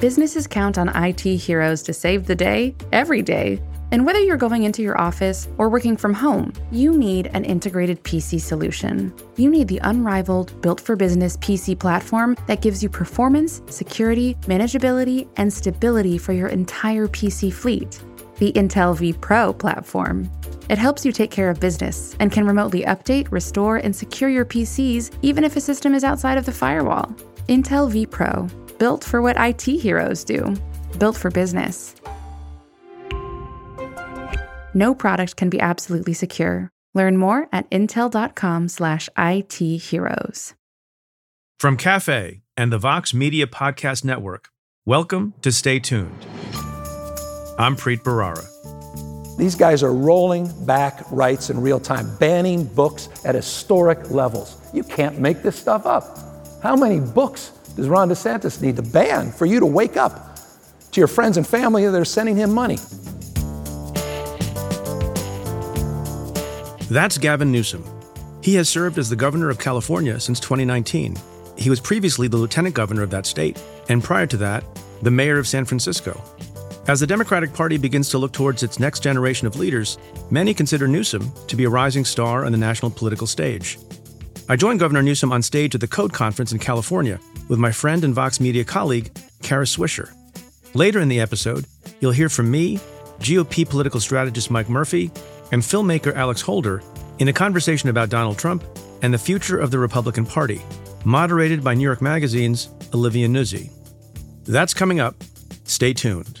Businesses count on IT heroes to save the day every day. And whether you're going into your office or working from home, you need an integrated PC solution. You need the unrivaled, built for business PC platform that gives you performance, security, manageability, and stability for your entire PC fleet. The Intel vPro platform. It helps you take care of business and can remotely update, restore, and secure your PCs even if a system is outside of the firewall. Intel vPro built for what IT heroes do, built for business. No product can be absolutely secure. Learn more at intel.com/itheroes. From Cafe and the Vox Media Podcast Network, welcome to Stay Tuned. I'm Preet Bharara. These guys are rolling back rights in real time, banning books at historic levels. You can't make this stuff up. How many books does Ron DeSantis need to ban for you to wake up to your friends and family that are sending him money? That's Gavin Newsom. He has served as the governor of California since 2019. He was previously the lieutenant governor of that state, and prior to that, the mayor of San Francisco. As the Democratic Party begins to look towards its next generation of leaders, many consider Newsom to be a rising star on the national political stage. I joined Governor Newsom on stage at the Code Conference in California with my friend and Vox Media colleague, Kara Swisher. Later in the episode, you'll hear from me, GOP political strategist Mike Murphy, and filmmaker Alex Holder in a conversation about Donald Trump and the future of the Republican Party, moderated by New York Magazine's Olivia Nuzzi. That's coming up. Stay tuned.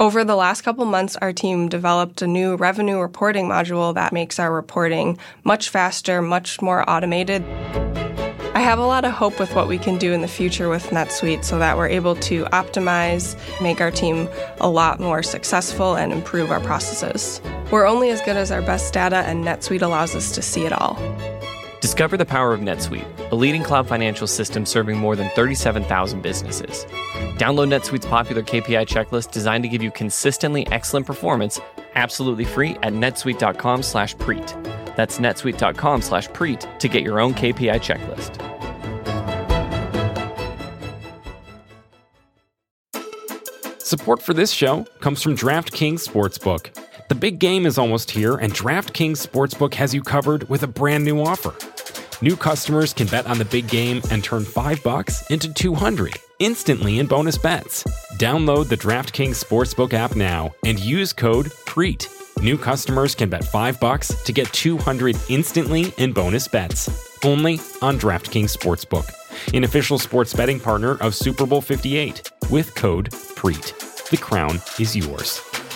Over the last couple months, our team developed a new revenue reporting module that makes our reporting much faster, much more automated. I have a lot of hope with what we can do in the future with NetSuite so that we're able to optimize, make our team a lot more successful, and improve our processes. We're only as good as our best data, and NetSuite allows us to see it all. Discover the power of NetSuite, a leading cloud financial system serving more than 37,000 businesses. Download NetSuite's popular KPI checklist designed to give you consistently excellent performance absolutely free at netsuite.com slash preet. That's netsuite.com slash preet to get your own KPI checklist. Support for this show comes from DraftKings Sportsbook. The big game is almost here, and DraftKings Sportsbook has you covered with a brand new offer. New customers can bet on the big game and turn 5 bucks into 200 instantly in bonus bets. Download the DraftKings Sportsbook app now and use code PREET. New customers can bet 5 bucks to get 200 instantly in bonus bets. Only on DraftKings Sportsbook, an official sports betting partner of Super Bowl 58 with code PREET. The crown is yours.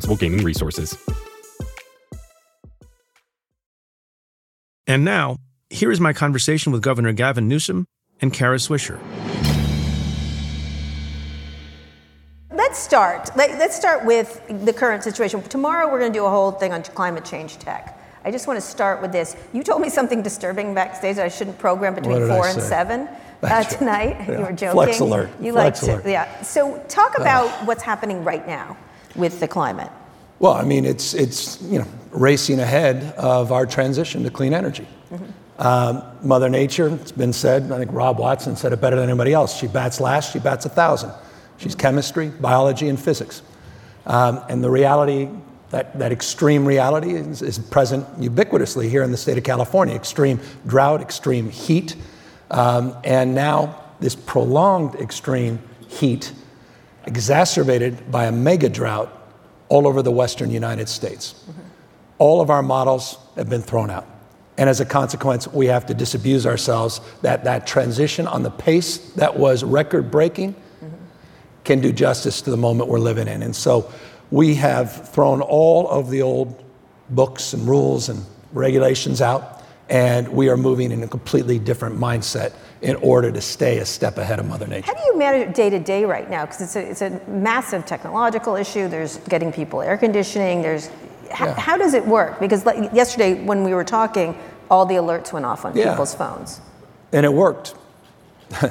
responsible gaming resources. And now, here is my conversation with Governor Gavin Newsom and Kara Swisher. Let's start. Let, us start with the current situation. Tomorrow, we're going to do a whole thing on climate change tech. I just want to start with this. You told me something disturbing backstage that I shouldn't program between four and seven uh, tonight. Yeah. You were joking. Flex alert. You Flex like alert. to, yeah. So talk about uh, what's happening right now with the climate. Well, I mean, it's it's you know racing ahead of our transition to clean energy. Mm-hmm. Um, Mother Nature, it's been said. I think Rob Watson said it better than anybody else. She bats last. She bats a thousand. She's chemistry, biology, and physics. Um, and the reality that, that extreme reality is, is, present ubiquitously here in the state of California extreme drought, extreme heat, um, and now this prolonged extreme heat exacerbated by a mega drought all over the western United States. Mm-hmm. All of our models have been thrown out. And as a consequence, we have to disabuse ourselves that that transition on the pace that was record breaking mm-hmm. can do justice to the moment we're living in. And so we have thrown all of the old books and rules and regulations out, and we are moving in a completely different mindset in order to stay a step ahead of Mother Nature. How do you manage it day to day right now? Because it's a, it's a massive technological issue. There's getting people air conditioning. There's yeah. how does it work? Because like yesterday when we were talking, all the alerts went off on yeah. people's phones. And it worked.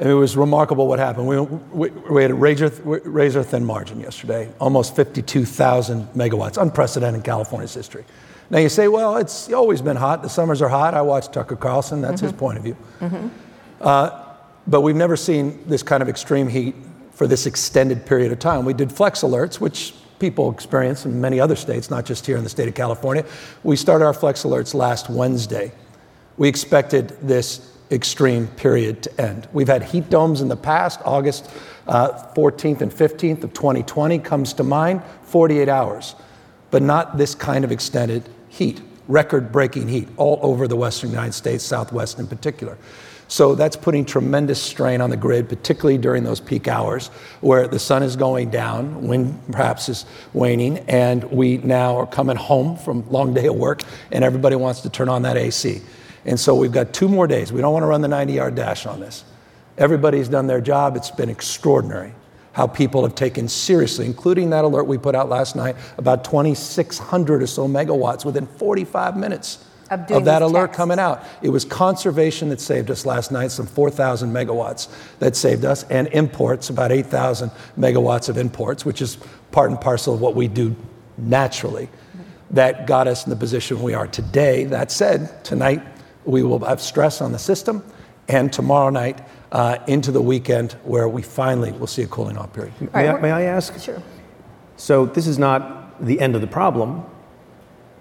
it was remarkable what happened. We, we, we had a razor, razor thin margin yesterday, almost 52,000 megawatts, unprecedented in California's history. Now you say, well, it's always been hot. The summers are hot. I watch Tucker Carlson. That's mm-hmm. his point of view. Mm-hmm. Uh, but we've never seen this kind of extreme heat for this extended period of time. We did flex alerts, which people experience in many other states, not just here in the state of California. We started our flex alerts last Wednesday. We expected this extreme period to end. We've had heat domes in the past. August uh, 14th and 15th of 2020 comes to mind, 48 hours, but not this kind of extended heat, record breaking heat all over the western United States, Southwest in particular. So that's putting tremendous strain on the grid, particularly during those peak hours where the sun is going down, wind perhaps is waning, and we now are coming home from long day of work, and everybody wants to turn on that AC. And so we've got two more days. We don't want to run the 90 yard dash on this. Everybody's done their job. It's been extraordinary how people have taken seriously, including that alert we put out last night about 2,600 or so megawatts within 45 minutes of, of that alert texts. coming out. It was conservation that saved us last night, some 4,000 megawatts that saved us, and imports, about 8,000 megawatts of imports, which is part and parcel of what we do naturally, that got us in the position we are today. That said, tonight we will have stress on the system, and tomorrow night, uh, into the weekend where we finally will see a cooling off period. May, I, may I ask? Sure. So, this is not the end of the problem.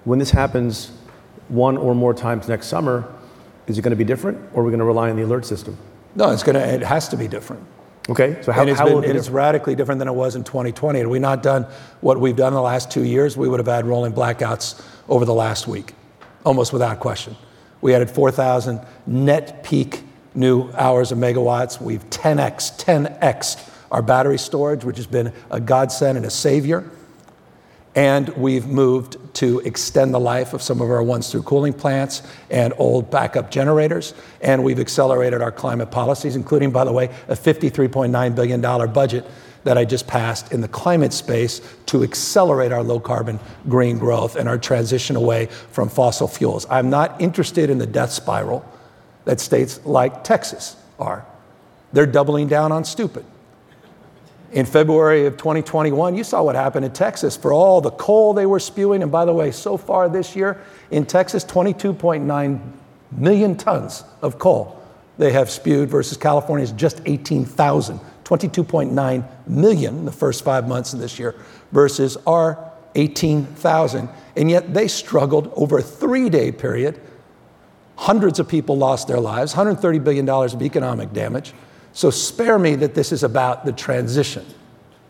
When this happens one or more times next summer, is it going to be different, or are we going to rely on the alert system? No, it's going to. It has to be different. Okay, so how, and it's, how been, it it's radically different than it was in 2020. Had we not done what we've done in the last two years, we would have had rolling blackouts over the last week, almost without question. We added 4,000 net peak new hours of megawatts. We've 10x, 10x our battery storage, which has been a godsend and a savior. And we've moved to extend the life of some of our once through cooling plants and old backup generators. And we've accelerated our climate policies, including, by the way, a $53.9 billion budget that I just passed in the climate space to accelerate our low carbon green growth and our transition away from fossil fuels. I'm not interested in the death spiral that states like Texas are. They're doubling down on stupid. In February of 2021, you saw what happened in Texas for all the coal they were spewing. And by the way, so far this year in Texas, 22.9 million tons of coal they have spewed versus California's just 18,000 22.9 million in the first five months of this year versus our 18,000. And yet they struggled over a three day period. Hundreds of people lost their lives, $130 billion of economic damage. So spare me that this is about the transition.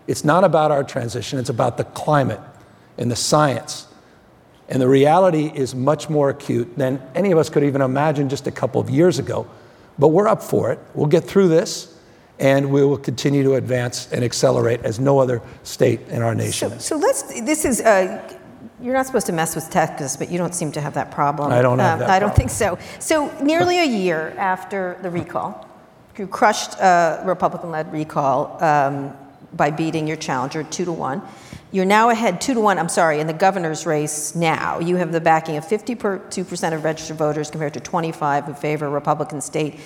It's not about our transition, it's about the climate and the science. And the reality is much more acute than any of us could even imagine just a couple of years ago. But we're up for it. We'll get through this, and we will continue to advance and accelerate as no other state in our nation. So, so let's, this is, uh, you're not supposed to mess with Texas, but you don't seem to have that problem. I don't have Um, that I don't think so. So nearly a year after the recall, you crushed a Republican-led recall um, by beating your challenger two to one. You're now ahead two to one. I'm sorry, in the governor's race now. You have the backing of 52 percent of registered voters compared to 25 who favor Republican state.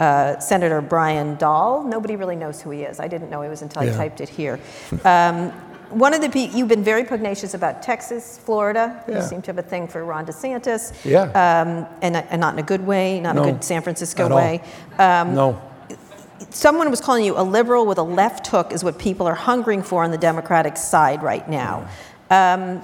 Uh, Senator Brian Dahl. Nobody really knows who he is. I didn't know he was until I typed it here. Um, one of the pe- you've been very pugnacious about Texas, Florida. You seem to have a thing for Ron DeSantis. Yeah. Um, and, and not in a good way, not No, a good San Francisco way. Um, no. someone was calling you a liberal with a left hook is what people are hungering for on the Democratic side right now. Um,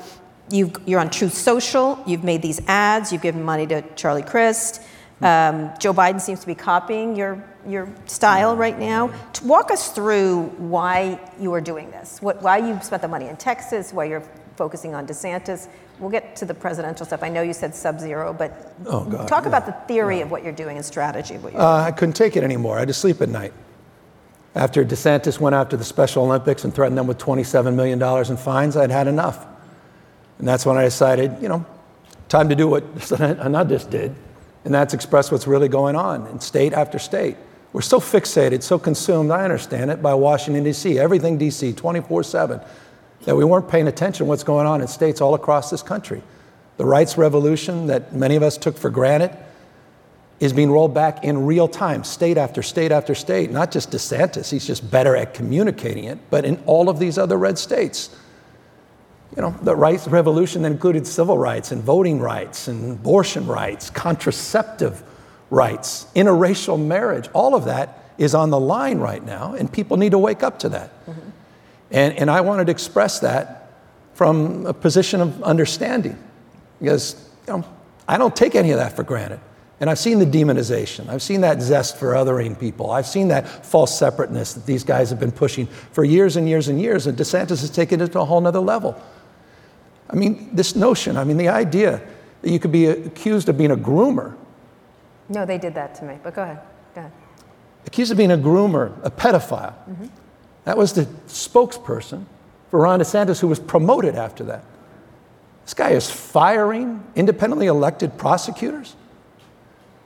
you've, you're on Truth Social. You've made these ads. You've given money to Charlie Crist. Um, Joe Biden seems to be copying your, your style right now. To walk us through why you are doing this, what, why you spent the money in Texas, why you're focusing on DeSantis. We'll get to the presidential stuff. I know you said sub-zero, but Oh, God, talk yeah. about the theory of what you're doing and strategy of what you're Uh, I couldn't take it anymore. I had to sleep at night. After DeSantis went after the Special Olympics and threatened them with $27 million in fines, I'd had enough. And that's when I decided, you know, time to do what Anandis did, and that's express what's really going on in state after state. We're so fixated, so consumed, I understand it, by Washington, D.C., everything D.C., 24 7, that we weren't paying attention to what's going on in states all across this country. The rights revolution that many of us took for granted is being rolled back in real time, state after state after state. Not just DeSantis, he's just better at communicating it, but in all of these other red states. You know, the rights revolution that included civil rights and voting rights and abortion rights, contraceptive rights, interracial marriage, all of that is on the line right now, and people need to wake up to that. Mm-hmm. And, and I wanted to express that from a position of understanding because you know, I don't take any of that for granted. And I've seen the demonization. I've seen that zest for othering people. I've seen that false separateness that these guys have been pushing for years and years and years. And DeSantis has taken it to a whole nother level. I mean, this notion, I mean, the idea that you could be accused of being a groomer, No, they did that to me, but go ahead. Go ahead. accused of being a groomer, a pedophile. Mm-hmm. That was the spokesperson for Ron DeSantis who was promoted after that. This guy is firing independently elected prosecutors.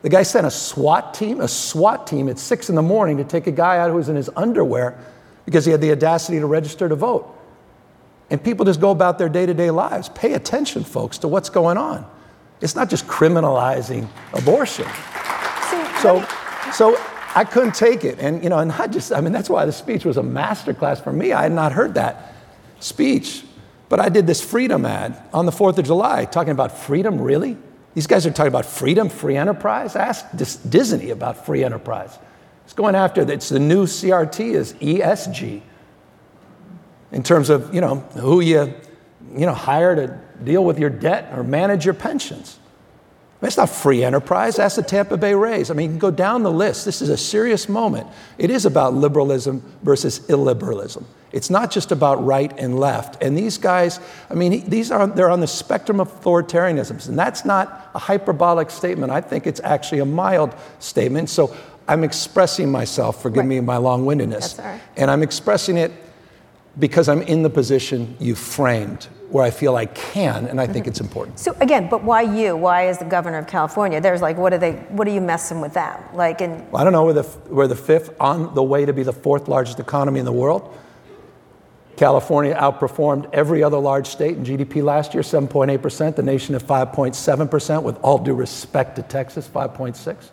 The guy sent a SWAT team, a SWAT team at six in the morning to take a guy out who was in his underwear because he had the audacity to register to vote. And people just go about their day to day lives. Pay attention, folks, to what's going on. It's not just criminalizing abortion. So, so I couldn't take it. And, you know, and not just, I mean, that's why the speech was a masterclass for me. I had not heard that speech. But I did this freedom ad on the 4th of July talking about freedom, really? These guys are talking about freedom, free enterprise? Ask Dis- Disney about free enterprise. It's going after, it's the new CRT is ESG in terms of, you know, who you, you know, hire to deal with your debt or manage your pensions. That's not free enterprise. That's the Tampa Bay Rays. I mean, you can go down the list. This is a serious moment. It is about liberalism versus illiberalism. It's not just about right and left. And these guys, I mean, these are they're on the spectrum of authoritarianisms, and that's not a hyperbolic statement. I think it's actually a mild statement. So I'm expressing myself. Forgive Right. me my long-windedness. Right. And I'm expressing it because I'm in the position you framed, where I feel I can, and I think mm-hmm. it's important. So again, but why you? Why is the governor of California? There's like, what are they? What are you messing with them? Like, and I don't know, we're the, we're the fifth on the way to be the fourth largest economy in the world. California outperformed every other large state in GDP last year, 7.8%, the nation at 5.7%, with all due respect to Texas, 5.6.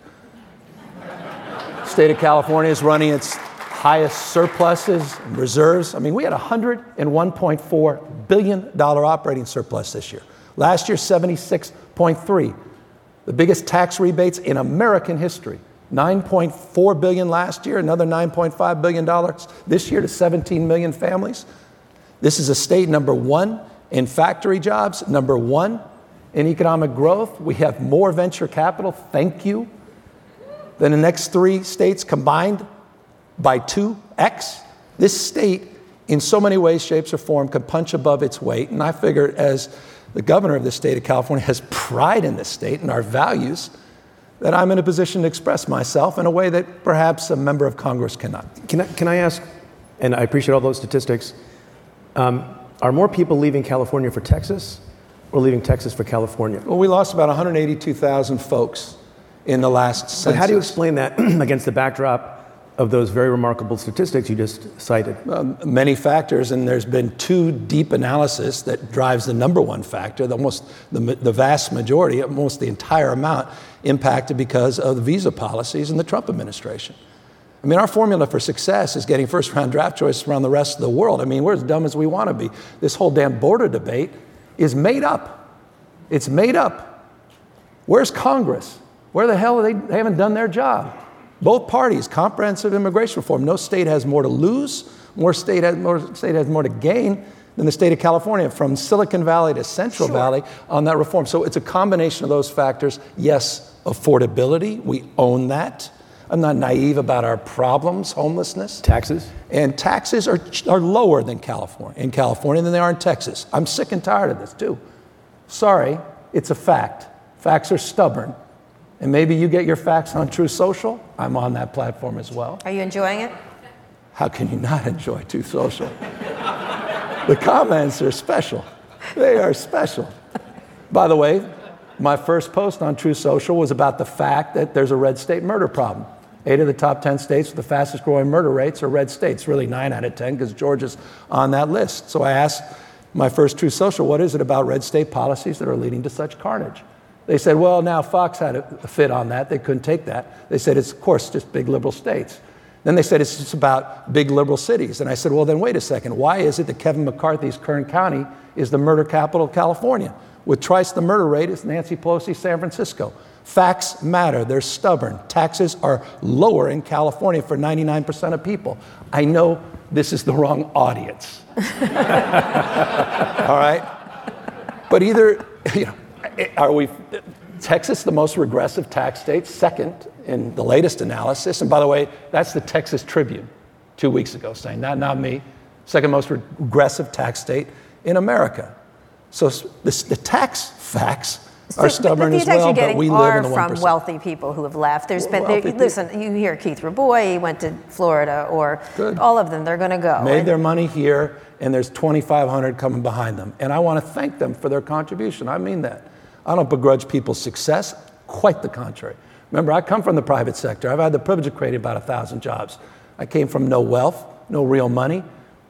State of California is running its highest surpluses and reserves. I mean, we had a $101.4 billion operating surplus this year. Last year, 76.3, the biggest tax rebates in American history. 9.4 billion last year, another 9.5 billion dollars this year to 17 million families. This is a state number 1 in factory jobs, number 1 in economic growth. We have more venture capital, thank you, than the next 3 states combined by 2x. This state in so many ways, shapes, or form could punch above its weight, and I figure as the governor of the state of California has pride in this state and our values that I'm in a position to express myself in a way that perhaps a member of Congress cannot. Can I, can I ask, and I appreciate all those statistics, um, are more people leaving California for Texas or leaving Texas for California? Well, we lost about 182,000 folks in the last census. But how do you explain that against the backdrop of those very remarkable statistics you just cited? Um, many factors, and there's been two deep analysis that drives the number one factor. The, almost the, the vast majority, almost the entire amount, impacted because of the visa policies in the Trump administration. I mean, our formula for success is getting first round draft choices around the rest of the world. I mean, we're as dumb as we want to be. This whole damn border debate is made up. It's made up. Where's Congress? Where the hell are they? They haven't done their job. Both parties, comprehensive immigration reform. No state has more to lose, more state has more, state has more to gain than the state of California, from Silicon Valley to Central sure. Valley on that reform. So it's a combination of those factors. Yes, affordability, we own that. I'm not naive about our problems, homelessness. Taxes? And taxes are, are lower than California, in California than they are in Texas. I'm sick and tired of this too. Sorry, it's a fact. Facts are stubborn. And maybe you get your facts on Truth Social. I'm on that platform as well. Are you enjoying it? How can you not enjoy Truth Social? the comments are special. They are special. By the way, my first post on Truth Social was about the fact that there's a red state murder problem. Eight of the top 10 states with the fastest growing murder rates are red states, really nine out of 10, because Georgia's on that list. So I asked my first Truth Social, what is it about red state policies that are leading to such carnage? They said, well, now Fox had a fit on that. They couldn't take that. They said, it's, of course, just big liberal states. Then they said, it's just about big liberal cities. And I said, well, then wait a second. Why is it that Kevin McCarthy's Kern County is the murder capital of California? With twice the murder rate as Nancy Pelosi's San Francisco. Facts matter. They're stubborn. Taxes are lower in California for 99% of people. I know this is the wrong audience. All right? But either, you know, are we Texas the most regressive tax state? Second in the latest analysis. And by the way, that's the Texas Tribune two weeks ago saying that, not me. Second most regressive tax state in America. So this, the tax facts are stubborn as well, but we live in the 1%. from wealthy people who have left. There's been, there, listen, you hear Keith Rabois, he went to Florida, or Good. all of them, they're going to go. Made and, their money here, and there's 2,500 coming behind them. And I want to thank them for their contribution. I mean that. I don't begrudge people's success, quite the contrary. Remember, I come from the private sector. I've had the privilege of creating about a thousand jobs. I came from no wealth, no real money,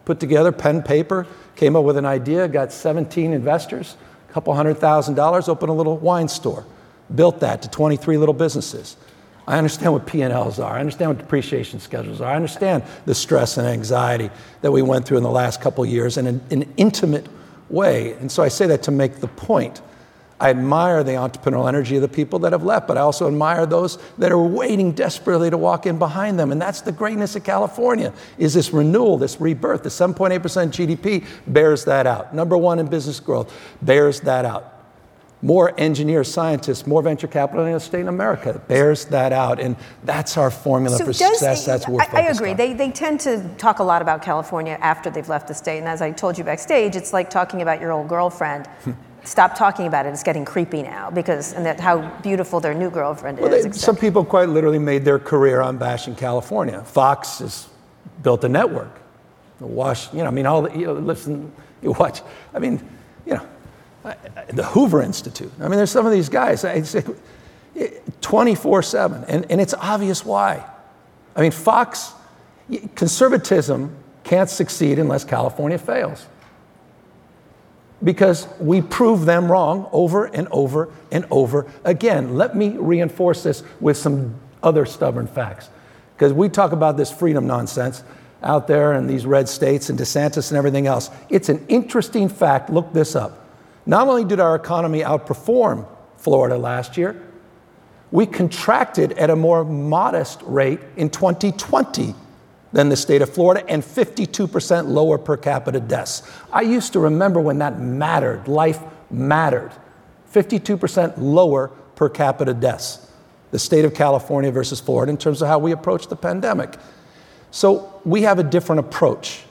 put together pen, paper, came up with an idea, got 17 investors, a couple hundred thousand dollars, opened a little wine store, built that to 23 little businesses. I understand what P&Ls are. I understand what depreciation schedules are. I understand the stress and anxiety that we went through in the last couple years in an, an intimate way. And so I say that to make the point I admire the entrepreneurial energy of the people that have left, but I also admire those that are waiting desperately to walk in behind them. And that's the greatness of California, is this renewal, this rebirth. The 7.8% GDP bears that out. Number one in business growth bears that out. More engineers, scientists, more venture capital in the state in America bears that out. And that's our formula so for success. That's worth I, I agree. They, they tend to talk a lot about California after they've left the state. And as I told you backstage, it's like talking about your old girlfriend. stop talking about it. It's getting creepy now because and that how beautiful their new girlfriend well, is. They, some people quite literally made their career on bashing California. Fox has built a network. Wash, you know, I mean, all the, you know, listen, you watch. I mean, you know, the Hoover Institute. I mean, there's some of these guys. I say, eh, 24/7, and and it's obvious why. I mean, Fox, conservatism can't succeed unless California fails because we prove them wrong over and over and over again. Let me reinforce this with some other stubborn facts. Because we talk about this freedom nonsense out there in these red states and DeSantis and everything else. It's an interesting fact. Look this up. Not only did our economy outperform Florida last year, We contracted at a more modest rate in 2020 than the state of Florida and 52% lower per capita deaths. I used to remember when that mattered, life mattered. 52% lower per capita deaths, the state of California versus Florida, in terms of how we approach the pandemic. So we have a different approach.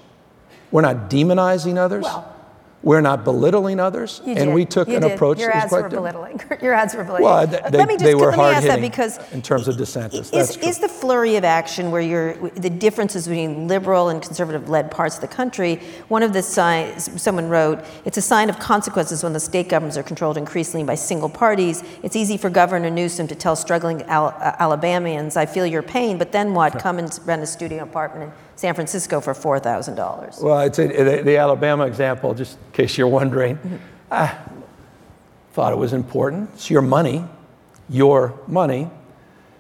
We're not demonizing others. Well, we're not belittling others, You and did. we took You an did. approach Your ads were belittling. Your ads were belittling. Well, they, let me just they were let me hard ask that because in terms of DeSantis. is, is the flurry of action where you're the differences between liberal and conservative led parts of the country one of the signs someone wrote it's a sign of consequences when the state governments are controlled increasingly by single parties it's easy for governor newsom to tell struggling Al- uh, alabamians i feel your pain but then what come and rent a studio apartment san francisco for $4000 Well, I'd say the, the Alabama example, just in case you're wondering, Mm-hmm. I thought it was important. It's your money, your money.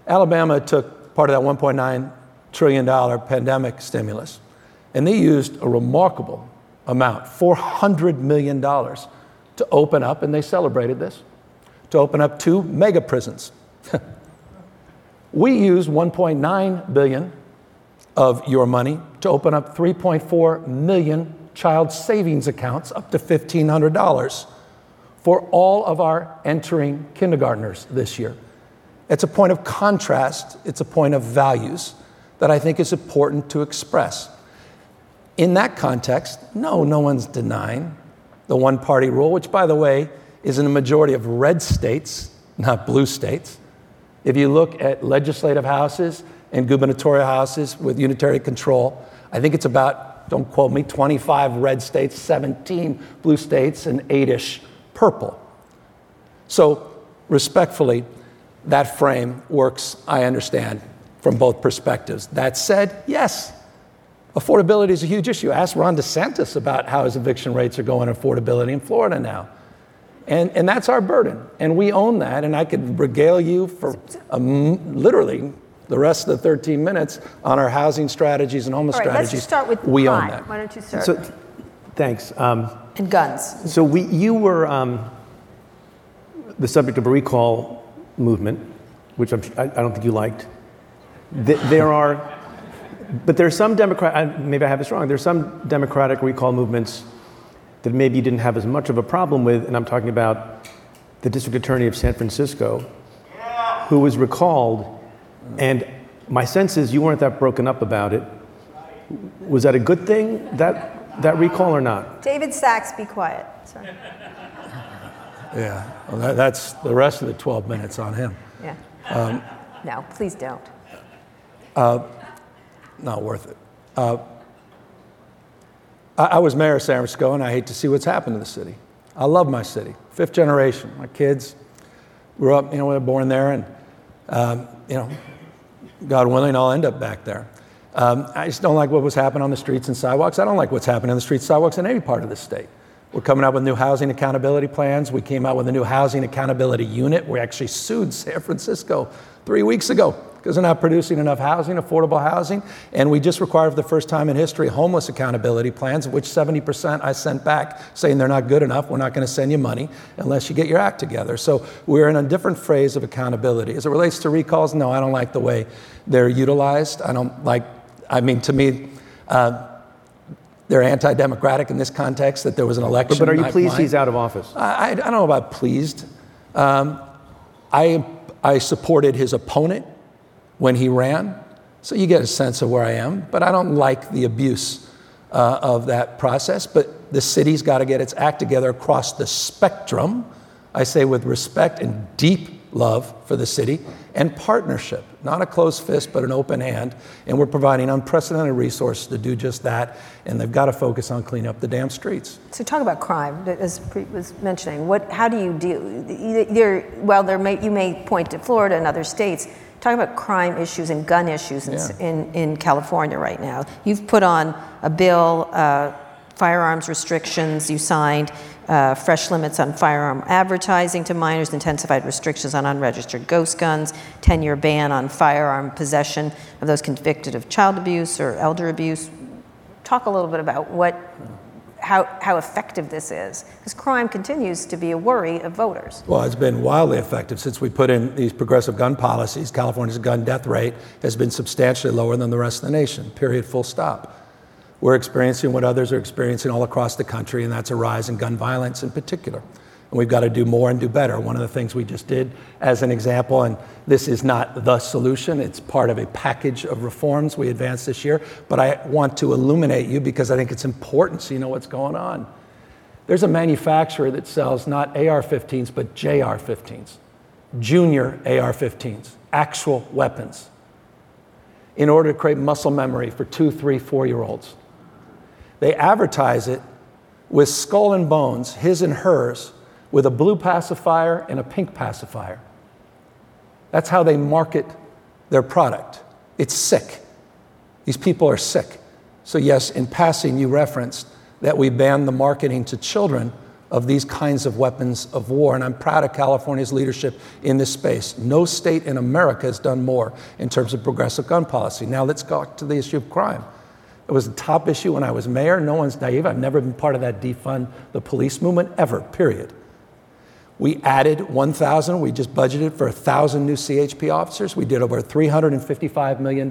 Alabama took part of that $1.9 trillion pandemic stimulus, and they used a remarkable amount, $400 million, to open up, and they celebrated this, to open up two mega prisons. we used 1.9 billion of your money to open up 3.4 million child savings accounts up to $1,500 for all of our entering kindergartners this year. It's a point of contrast, it's a point of values that I think is important to express. In that context, no, no one's denying the one party rule, which, by the way, is in a majority of red states, not blue states. If you look at legislative houses and gubernatorial houses with unitary control, I think it's about, don't quote me, 25 red states, 17 blue states, and eight ish purple. So, respectfully, that frame works, I understand, from both perspectives. That said, yes, affordability is a huge issue. Ask Ron DeSantis about how his eviction rates are going, affordability in Florida now. And, and that's our burden. And we own that. And I could regale you for um, literally the rest of the 13 minutes on our housing strategies and homeless all right let's strategies. just start with we crime. own that. why don't you start So, thanks. Um, and guns so we, you were um, the subject of a recall movement, which I'm, I, I don't think you liked. Th- There are, but there are some Democrat. Maybe I have this wrong. There are some Democratic recall movements that maybe you didn't have as much of a problem with, and I'm talking about the district attorney of San Francisco, who was recalled, and my sense is you weren't that broken up about it. Was that a good thing that that recall or not? david sacks be quiet sorry Yeah, well, that, that's the rest of the 12 minutes on him. yeah Um, no please don't Not worth it. Uh, I, I was mayor of San Francisco, and I hate to see what's happened to the city. I love my city. Fifth generation. My kids grew up, you know, they're born there, and, um, you know, God willing, I'll end up back there. Um, I just don't like what was happening on the streets and sidewalks. I don't like what's happening on the streets and sidewalks in any part of the state. We're coming out with new housing accountability plans. We came out with a new housing accountability unit. We actually sued San Francisco three weeks ago because they're not producing enough housing, affordable housing. And we just required for the first time in history homeless accountability plans, which 70% I sent back saying they're not good enough. We're not going to send you money unless you get your act together. So we're in a different phase of accountability. As it relates to recalls, no, I don't like the way they're utilized. I don't like, I mean, to me, uh, they're anti-democratic in this context that there was an election. But are you pleased he's out of office? I, I I don't know about pleased. Um, I, I supported his opponent when he ran, so you get a sense of where I am. But I don't like the abuse uh, of that process. But the city's got to get its act together across the spectrum. I say with respect and deep love for the city and partnership, not a closed fist, but an open hand. And we're providing unprecedented resources to do just that. And they've got to focus on cleaning up the damn streets. So talk about crime, as Preet was mentioning. What, how do you do? There, well, there may, you may point to Florida and other states. Talk about crime issues and gun issues in, Yeah. in, in California right now. You've put on a bill, uh, firearms restrictions. You signed uh, fresh limits on firearm advertising to minors, intensified restrictions on unregistered ghost guns, 10-year ban on firearm possession of those convicted of child abuse or elder abuse. Talk a little bit about what how, how effective this is? Because crime continues to be a worry of voters. Well, it's been wildly effective since we put in these progressive gun policies. California's gun death rate has been substantially lower than the rest of the nation, period, full stop. We're experiencing what others are experiencing all across the country, and that's a rise in gun violence in particular. And we've got to do more and do better. One of the things we just did as an example, and this is not the solution, it's part of a package of reforms we advanced this year, but I want to illuminate you because I think it's important so you know what's going on. There's a manufacturer that sells not AR 15s, but JR 15s, junior AR 15s, actual weapons, in order to create muscle memory for two, three, four year olds. They advertise it with skull and bones, his and hers, with a blue pacifier and a pink pacifier. That's how they market their product. It's sick. These people are sick. So, yes, in passing, you referenced that we banned the marketing to children of these kinds of weapons of war. And I'm proud of California's leadership in this space. No state in America has done more in terms of progressive gun policy. Now, let's go to the issue of crime. It was a top issue when I was mayor. No one's naive. I've never been part of that defund the police movement ever, period. We added 1,000. We just budgeted for 1,000 new CHP officers. We did over a $355 million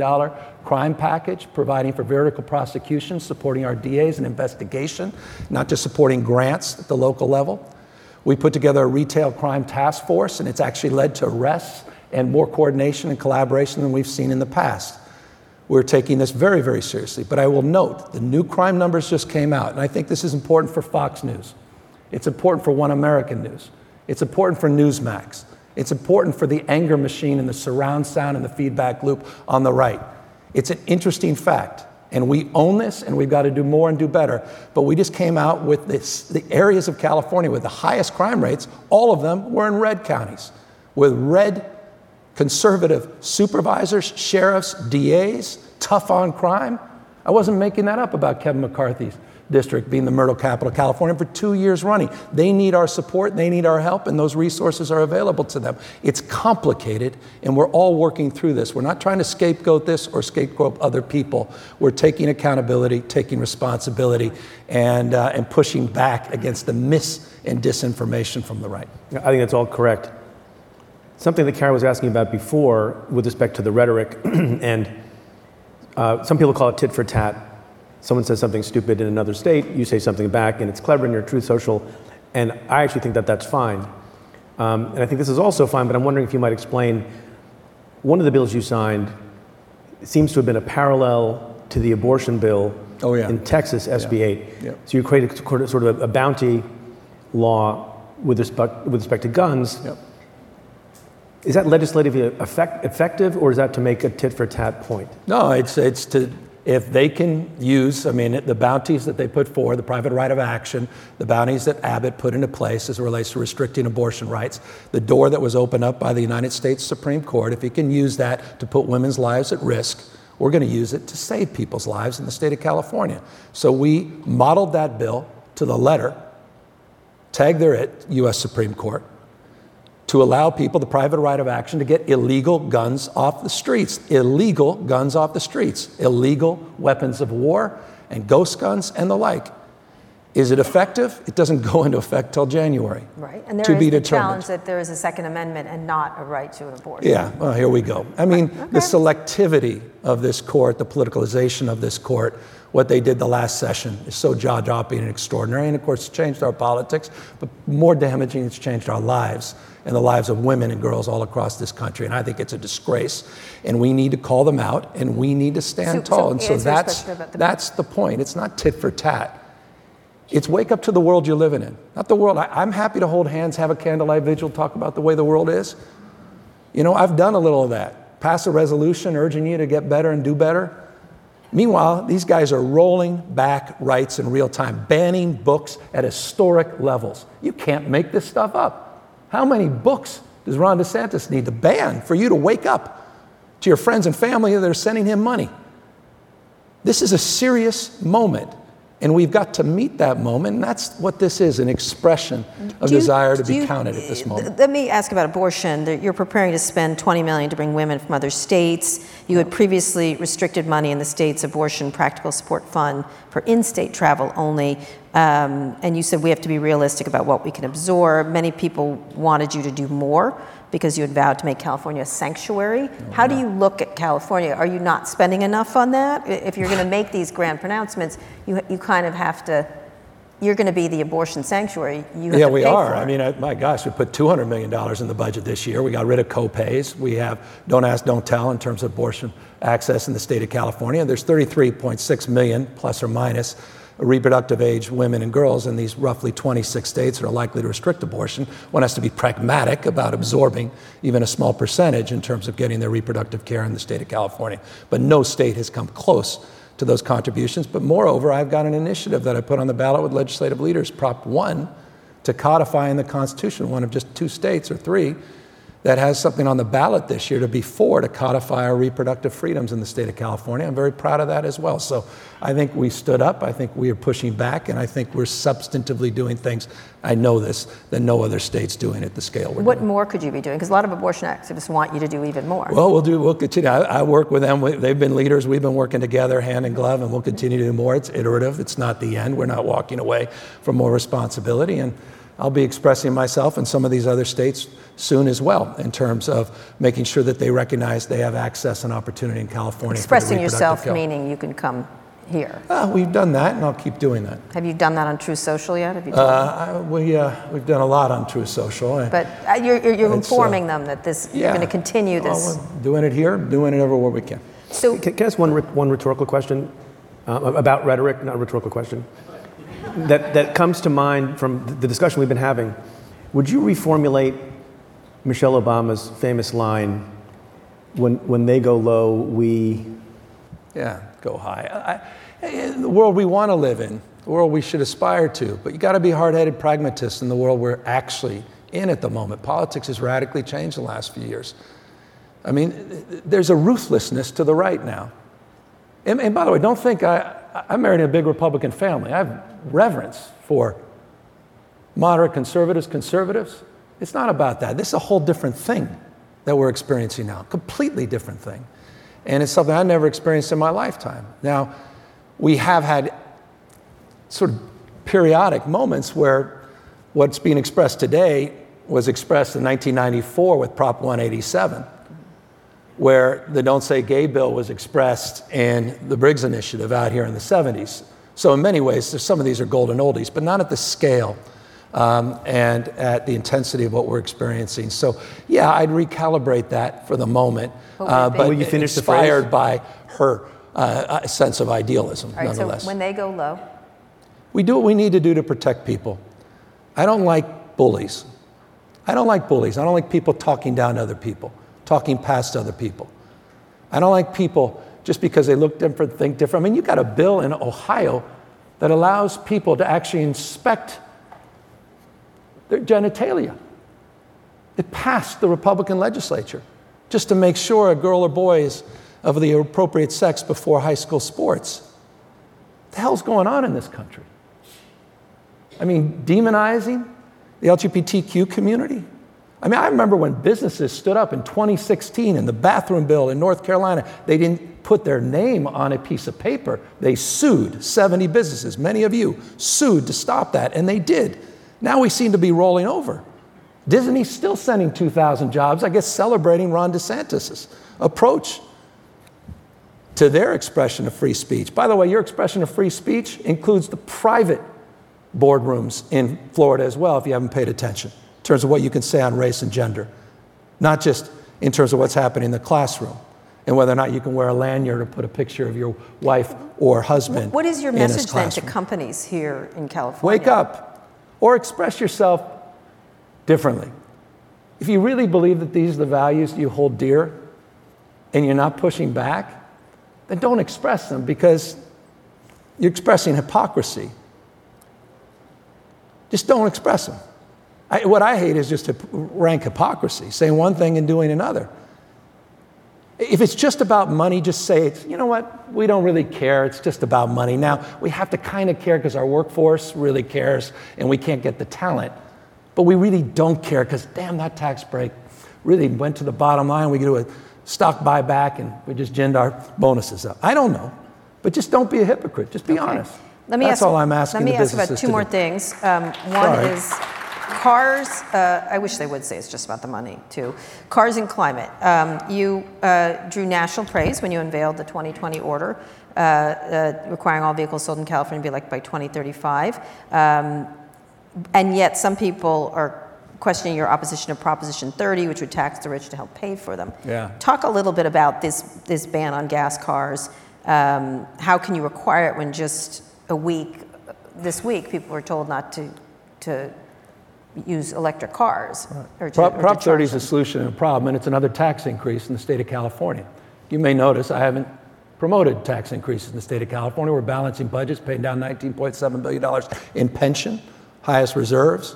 crime package, providing for vertical prosecution, supporting our DAs and investigation, not just supporting grants at the local level. We put together a retail crime task force, and it's actually led to arrests and more coordination and collaboration than we've seen in the past. We're taking this very, very seriously. But I will note the new crime numbers just came out, and I think this is important for Fox News. It's important for One American News. It's important for Newsmax. It's important for the anger machine and the surround sound and the feedback loop on the right. It's an interesting fact. And we own this and we've got to do more and do better. But we just came out with this, the areas of California with the highest crime rates, all of them were in red counties, with red conservative supervisors, sheriffs, DAs, tough on crime. I wasn't making that up about Kevin McCarthy's district being the Myrtle capital of California for two years running. They need our support, they need our help, and those resources are available to them. It's complicated, and we're all working through this. We're not trying to scapegoat this or scapegoat other people. We're taking accountability, taking responsibility, and, uh, and pushing back against the mis and disinformation from the right. I think that's all correct. Something that Kara was asking about before with respect to the rhetoric, and uh, some people call it tit for tat someone says something stupid in another state, you say something back, and it's clever and you're Truth Social. And I actually think that that's fine. Um, and I think this is also fine, but I'm wondering if you might explain one of the bills you signed seems to have been a parallel to the abortion bill oh, yeah. in Texas, SB 8. Yeah. So you created sort of a bounty law with respect, with respect to guns. Yep. Is that legislatively effect, effective, or is that to make a tit for tat point? No, it's, it's to if they can use, I mean, the bounties that they put forward, the private right of action, the bounties that Abbott put into place as it relates to restricting abortion rights, the door that was opened up by the United States Supreme Court, if he can use that to put women's lives at risk, we're going to use it to save people's lives in the state of California. So we modeled that bill to the letter, tagged there at U.S. Supreme Court, to allow people the private right of action to get illegal guns off the streets. Illegal guns off the streets, illegal weapons of war and ghost guns and the like. Is it effective? It doesn't go into effect till January. Right, and there to is be the determined. challenge that there is a Second Amendment and not a right to an abortion. Yeah, well, here we go. I mean, Okay. the selectivity of this court, the politicalization of this court, what they did the last session is so jaw dropping and extraordinary. And of course, it's changed our politics, but more damaging, it's changed our lives and the lives of women and girls all across this country. And I think it's a disgrace. And we need to call them out and we need to stand So- so tall. and so that's, the- that's the point. It's not tit for tat. It's wake up to the world you're living in, not the world. I, I'm happy to hold hands, have a candlelight vigil, talk about the way the world is. You know, I've done a little of that. Pass a resolution urging you to get better and do better. Meanwhile, these guys are rolling back rights in real time, banning books at historic levels. You can't make this stuff up. How many books does Ron DeSantis need to ban for you to wake up to your friends and family that are sending him money? This is a serious moment. And we've got to meet that moment, and that's what this is an expression of Do you- desire to be you- counted at this moment. Let me ask about abortion. You're preparing to spend 20 million to bring women from other states. You had previously restricted money in the state's abortion practical support fund for in-state travel only, um, and you said we have to be realistic about what we can absorb. Many people wanted you to do more because you had vowed to make California a sanctuary. How do you look at California? Are you not spending enough on that? If you're going to make these grand pronouncements, you you kind of have to. You're going to be the abortion sanctuary. You have Yeah, we are. I mean, I, my gosh, we put $200 million in the budget this year. We got rid of co-pays. We have don't ask, don't tell in terms of abortion access in the state of California. There's 33.6 million, plus or minus, reproductive age women and girls in these roughly 26 states that are likely to restrict abortion. One has to be pragmatic about absorbing even a small percentage in terms of getting their reproductive care in the state of California. But no state has come close to those contributions. But moreover, I've got an initiative that I put on the ballot with legislative leaders, Prop 1, to codify in the Constitution, one of just two states or three, that has something on the ballot this year to be for to codify our reproductive freedoms in the state of California. I'm very proud of that as well. So I think we stood up. I think we are pushing back, and I think we're substantively doing things. I know this that no other state's doing at the scale we're What doing. more could you be doing? Because a lot of abortion activists want you to do even more. Well, we'll do. We'll continue. I, I work with them. We- They've been leaders. We've been working together, hand in glove, and we'll continue to do more. It's iterative. It's not the end. We're not walking away from more responsibility, and I'll be expressing myself in some of these other states soon as well, in terms of making sure that they recognize they have access and opportunity in California. Expressing yourself, health. meaning you can come here. Uh, we've done that, and I'll keep doing that. Have you done that on Truth Social yet? Have you Uh, I, we, uh, we've done a lot on Truth Social. But uh, you're, you're, you're It's, uh, informing them that this you're going to continue Well, this. we're doing it here, doing it everywhere we can. So Can, can I ask one, one rhetorical question uh, about rhetoric, not a rhetorical question, that, that comes to mind from the discussion we've been having? Would you reformulate Michelle Obama's famous line, when, when they go low, we. Yeah, go high. I, the world we want to live in, the world we should aspire to, but you got to be hard-headed pragmatists in the world we're actually in at the moment. Politics has radically changed the last few years. I mean, there's a ruthlessness to the right now. And, and by the way, don't think I, I married in a big Republican family. I have reverence for moderate conservatives, conservatives. It's not about that. This is a whole different thing that we're experiencing now, completely different thing. And it's something I never experienced in my lifetime. Now, we have had sort of periodic moments where what's being expressed today was expressed in 1994 with Prop 187, where the Don't Say Gay bill was expressed in the Briggs Initiative out here in the 70s. So, in many ways, some of these are golden oldies, but not at the scale um, and at the intensity of what we're experiencing. So, yeah, I'd recalibrate that for the moment, uh, but Will you finish the phrase? inspired by her uh, sense of idealism, all right, so nonetheless. when they go low, We do what we need to do to protect people. I don't like bullies. I don't like bullies. I don't like people talking down to other people, talking past other people. I don't like people just because they look different, think different. I mean, you got a bill in Ohio that allows people to actually inspect their genitalia. It passed the Republican legislature just to make sure a girl or boy is of the appropriate sex before high school sports. What the hell's going on in this country? I mean, demonizing the LGBTQ community. I mean, I remember when businesses stood up in 2016 in the bathroom bill in North Carolina, they didn't put their name on a piece of paper. They sued 70 businesses, many of you sued to stop that, and they did. Now we seem to be rolling over. Disney's still sending 2,000 jobs, I guess celebrating Ron DeSantis' approach to their expression of free speech. By the way, your expression of free speech includes the private boardrooms in Florida as well, if you haven't paid attention, terms of what you can say on race and gender, not just in terms of what's happening in the classroom and whether or not you can wear a lanyard or put a picture of your wife or husband. what is your message then to companies here in California? Wake up or express yourself differently. If you really believe that these are the values you hold dear and you're not pushing back, then don't express them because you're expressing hypocrisy. Just don't express them. I, what I hate is just hip- rank hypocrisy, saying one thing and doing another. If it's just about money, just say it's, you know what, we don't really care. It's just about money. Now, we have to kind of care because our workforce really cares and we can't get the talent. But we really don't care because, damn, that tax break really went to the bottom line. We do a stock buyback and we just ginned our bonuses up. I don't know. But just don't be a hypocrite. Just be okay. honest. Let me That's ask, all I'm asking. Let me ask about two more do. things. Um, one Sorry. is cars. Uh, I wish they would say it's just about the money too. Cars and climate. Um, you uh, drew national praise when you unveiled the 2020 order. Uh, uh, requiring all vehicles sold in California to be electric by 2035. Um, and yet, some people are questioning your opposition to Proposition 30, which would tax the rich to help pay for them. Yeah. Talk a little bit about this, this ban on gas cars. Um, how can you require it when just a week, this week, people were told not to, to use electric cars? Right. To, Prop, Prop 30 is a solution to a problem, and it's another tax increase in the state of California. You may notice I haven't promoted tax increases in the state of California. We're balancing budgets, paying down $19.7 billion in pension, highest reserves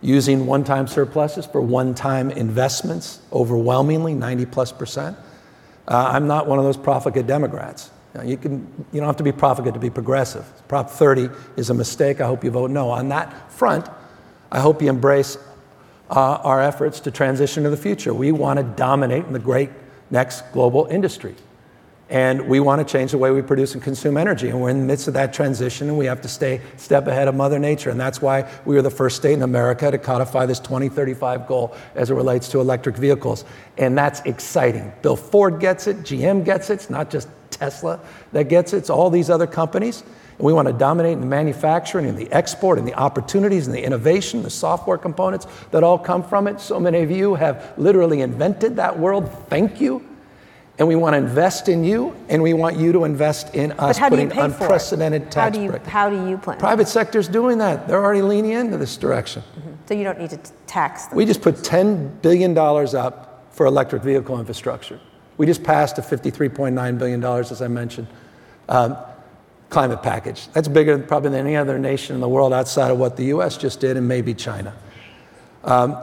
using one time surpluses for one time investments, overwhelmingly 90 plus percent. Uh, I'm not one of those profligate Democrats. You, can, you don't have to be profligate to be progressive. Prop 30 is a mistake. I hope you vote no. On that front, I hope you embrace uh, our efforts to transition to the future. We want to dominate in the great next global industry. And we want to change the way we produce and consume energy. And we're in the midst of that transition, and we have to stay step ahead of Mother Nature. And that's why we were the first state in America to codify this 2035 goal as it relates to electric vehicles. And that's exciting. Bill Ford gets it, GM gets it. It's not just Tesla that gets it, it's all these other companies. And we want to dominate in the manufacturing and the export and the opportunities and the innovation, the software components that all come from it. So many of you have literally invented that world. Thank you and we want to invest in you, and we want you to invest in us, putting unprecedented tax how do you, How do you plan? Private sector's doing that. They're already leaning into this direction. Mm-hmm. So you don't need to tax them. We just put $10 billion up for electric vehicle infrastructure. We just passed a $53.9 billion, as I mentioned, um, climate package. That's bigger probably than any other nation in the world outside of what the US just did and maybe China. Um,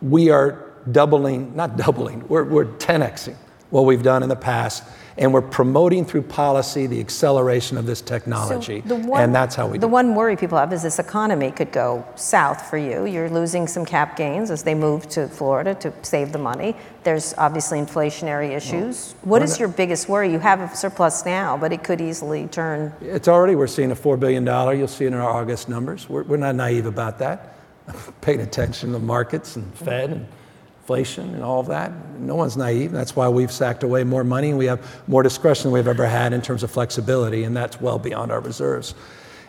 we are doubling, not doubling, we're, we're 10xing what we've done in the past. And we're promoting through policy the acceleration of this technology. So one, and that's how we The do. one worry people have is this economy could go south for you. You're losing some cap gains as they move to Florida to save the money. There's obviously inflationary issues. Well, what is not, your biggest worry? You have a surplus now, but it could easily turn. It's already, we're seeing a $4 billion. You'll see it in our August numbers. We're, we're not naive about that. Paying attention to the markets and Fed and inflation and all of that. No one's naive. That's why we've sacked away more money we have more discretion than we've ever had in terms of flexibility, and that's well beyond our reserves.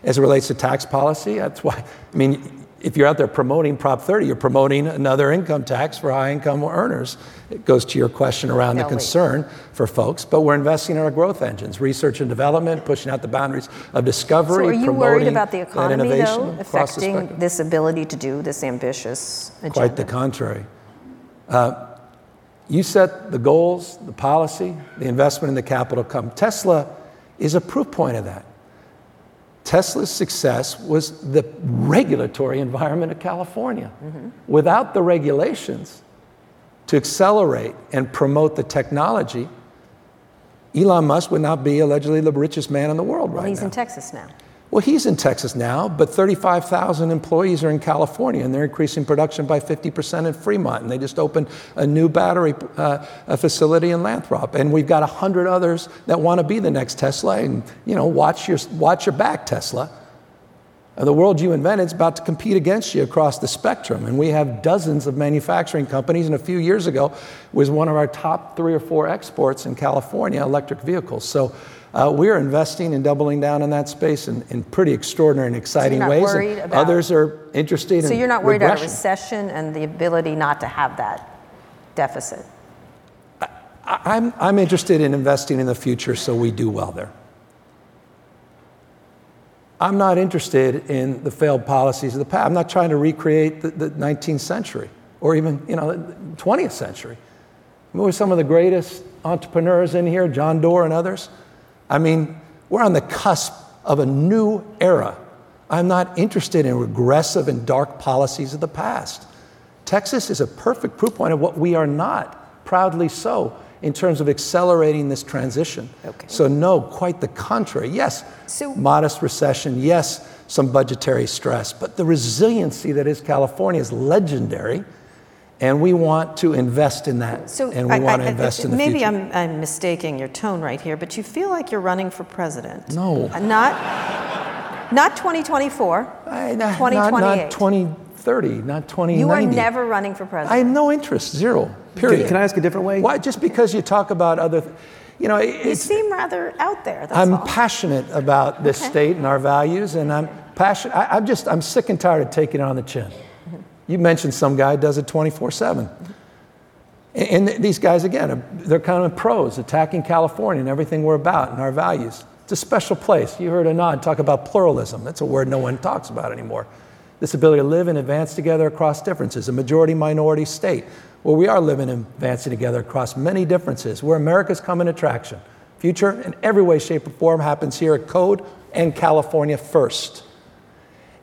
As it relates to tax policy, that's why, I mean, if you're out there promoting Prop 30, you're promoting another income tax for high income earners. It goes to your question around the concern for folks, but we're investing in our growth engines, research and development, pushing out the boundaries of discovery. So, are you worried about the economy, though, affecting this ability to do this ambitious agenda? Quite the contrary. Uh, you set the goals, the policy, the investment in the capital come. Tesla is a proof point of that. Tesla's success was the regulatory environment of California. Mm-hmm. Without the regulations to accelerate and promote the technology, Elon Musk would not be allegedly the richest man in the world well, right he's now. He's in Texas now. Well, he's in Texas now, but 35,000 employees are in California, and they're increasing production by 50% in Fremont. And they just opened a new battery uh, a facility in Lathrop. And we've got 100 others that want to be the next Tesla. And, you know, watch your, watch your back, Tesla. Uh, the world you invented is about to compete against you across the spectrum. And we have dozens of manufacturing companies. And a few years ago was one of our top three or four exports in California, electric vehicles. So uh, we are investing and doubling down in that space in, in pretty extraordinary and exciting so ways. About, others are interested so in you're not worried regression. about a recession and the ability not to have that deficit? I, I'm, I'm interested in investing in the future so we do well there. I'm not interested in the failed policies of the past. I'm not trying to recreate the, the 19th century or even, you know, the 20th century. We were some of the greatest entrepreneurs in here, John Doerr and others. I mean, we're on the cusp of a new era. I'm not interested in regressive and dark policies of the past. Texas is a perfect proof point of what we are not, proudly so. in terms of accelerating this transition. Okay. So, no, quite the contrary. Yes, So- modest recession, yes, some budgetary stress, but the resiliency that is California is legendary, and we want to invest in that. So and we I- want I- to invest in the maybe future. I'm, I'm mistaking your tone right here, but you feel like you're running for president. No. Uh, Not, not 2024, I- not- 2028. Not, not 2030, not 2090. you are never running for president. I have no interest, zero, period. Can, can I ask a different way? Why? Just because you talk about other, th- you know, it- you seem rather out there. That's I'm all. passionate about this Okay. state and our values, and I'm passionate. I'm just, I'm sick and tired of taking it on the chin. You mentioned some guy does it 24 7. And these guys, again, they're kind of pros, attacking California and everything we're about and our values. It's a special place. You heard Anand talk about pluralism. That's a word no one talks about anymore. This ability to live and advance together across differences, a majority minority state where we are living and advancing together across many differences, where America's common attraction. Future in every way, shape, or form happens here at Code and California first.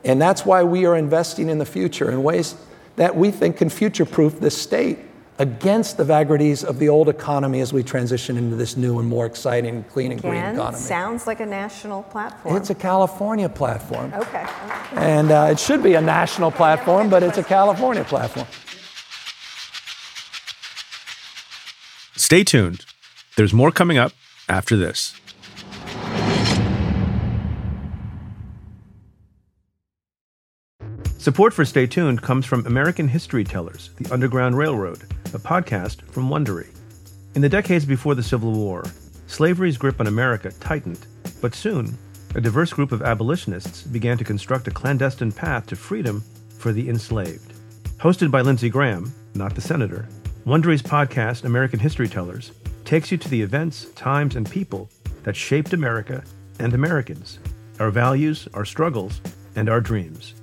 And that's why we are investing in the future in ways that we think can future proof this state against the vagaries of the old economy as we transition into this new and more exciting, clean and green economy. sounds like a national platform. It's a California platform. okay. And uh, it should be a national platform, but it's a California platform. Stay tuned. There's more coming up after this. Support for Stay Tuned comes from American History Tellers, The Underground Railroad, a podcast from Wondery. In the decades before the Civil War, slavery's grip on America tightened, but soon, a diverse group of abolitionists began to construct a clandestine path to freedom for the enslaved. Hosted by Lindsey Graham, not the senator, Wondery's podcast, American History Tellers, takes you to the events, times, and people that shaped America and Americans, our values, our struggles, and our dreams.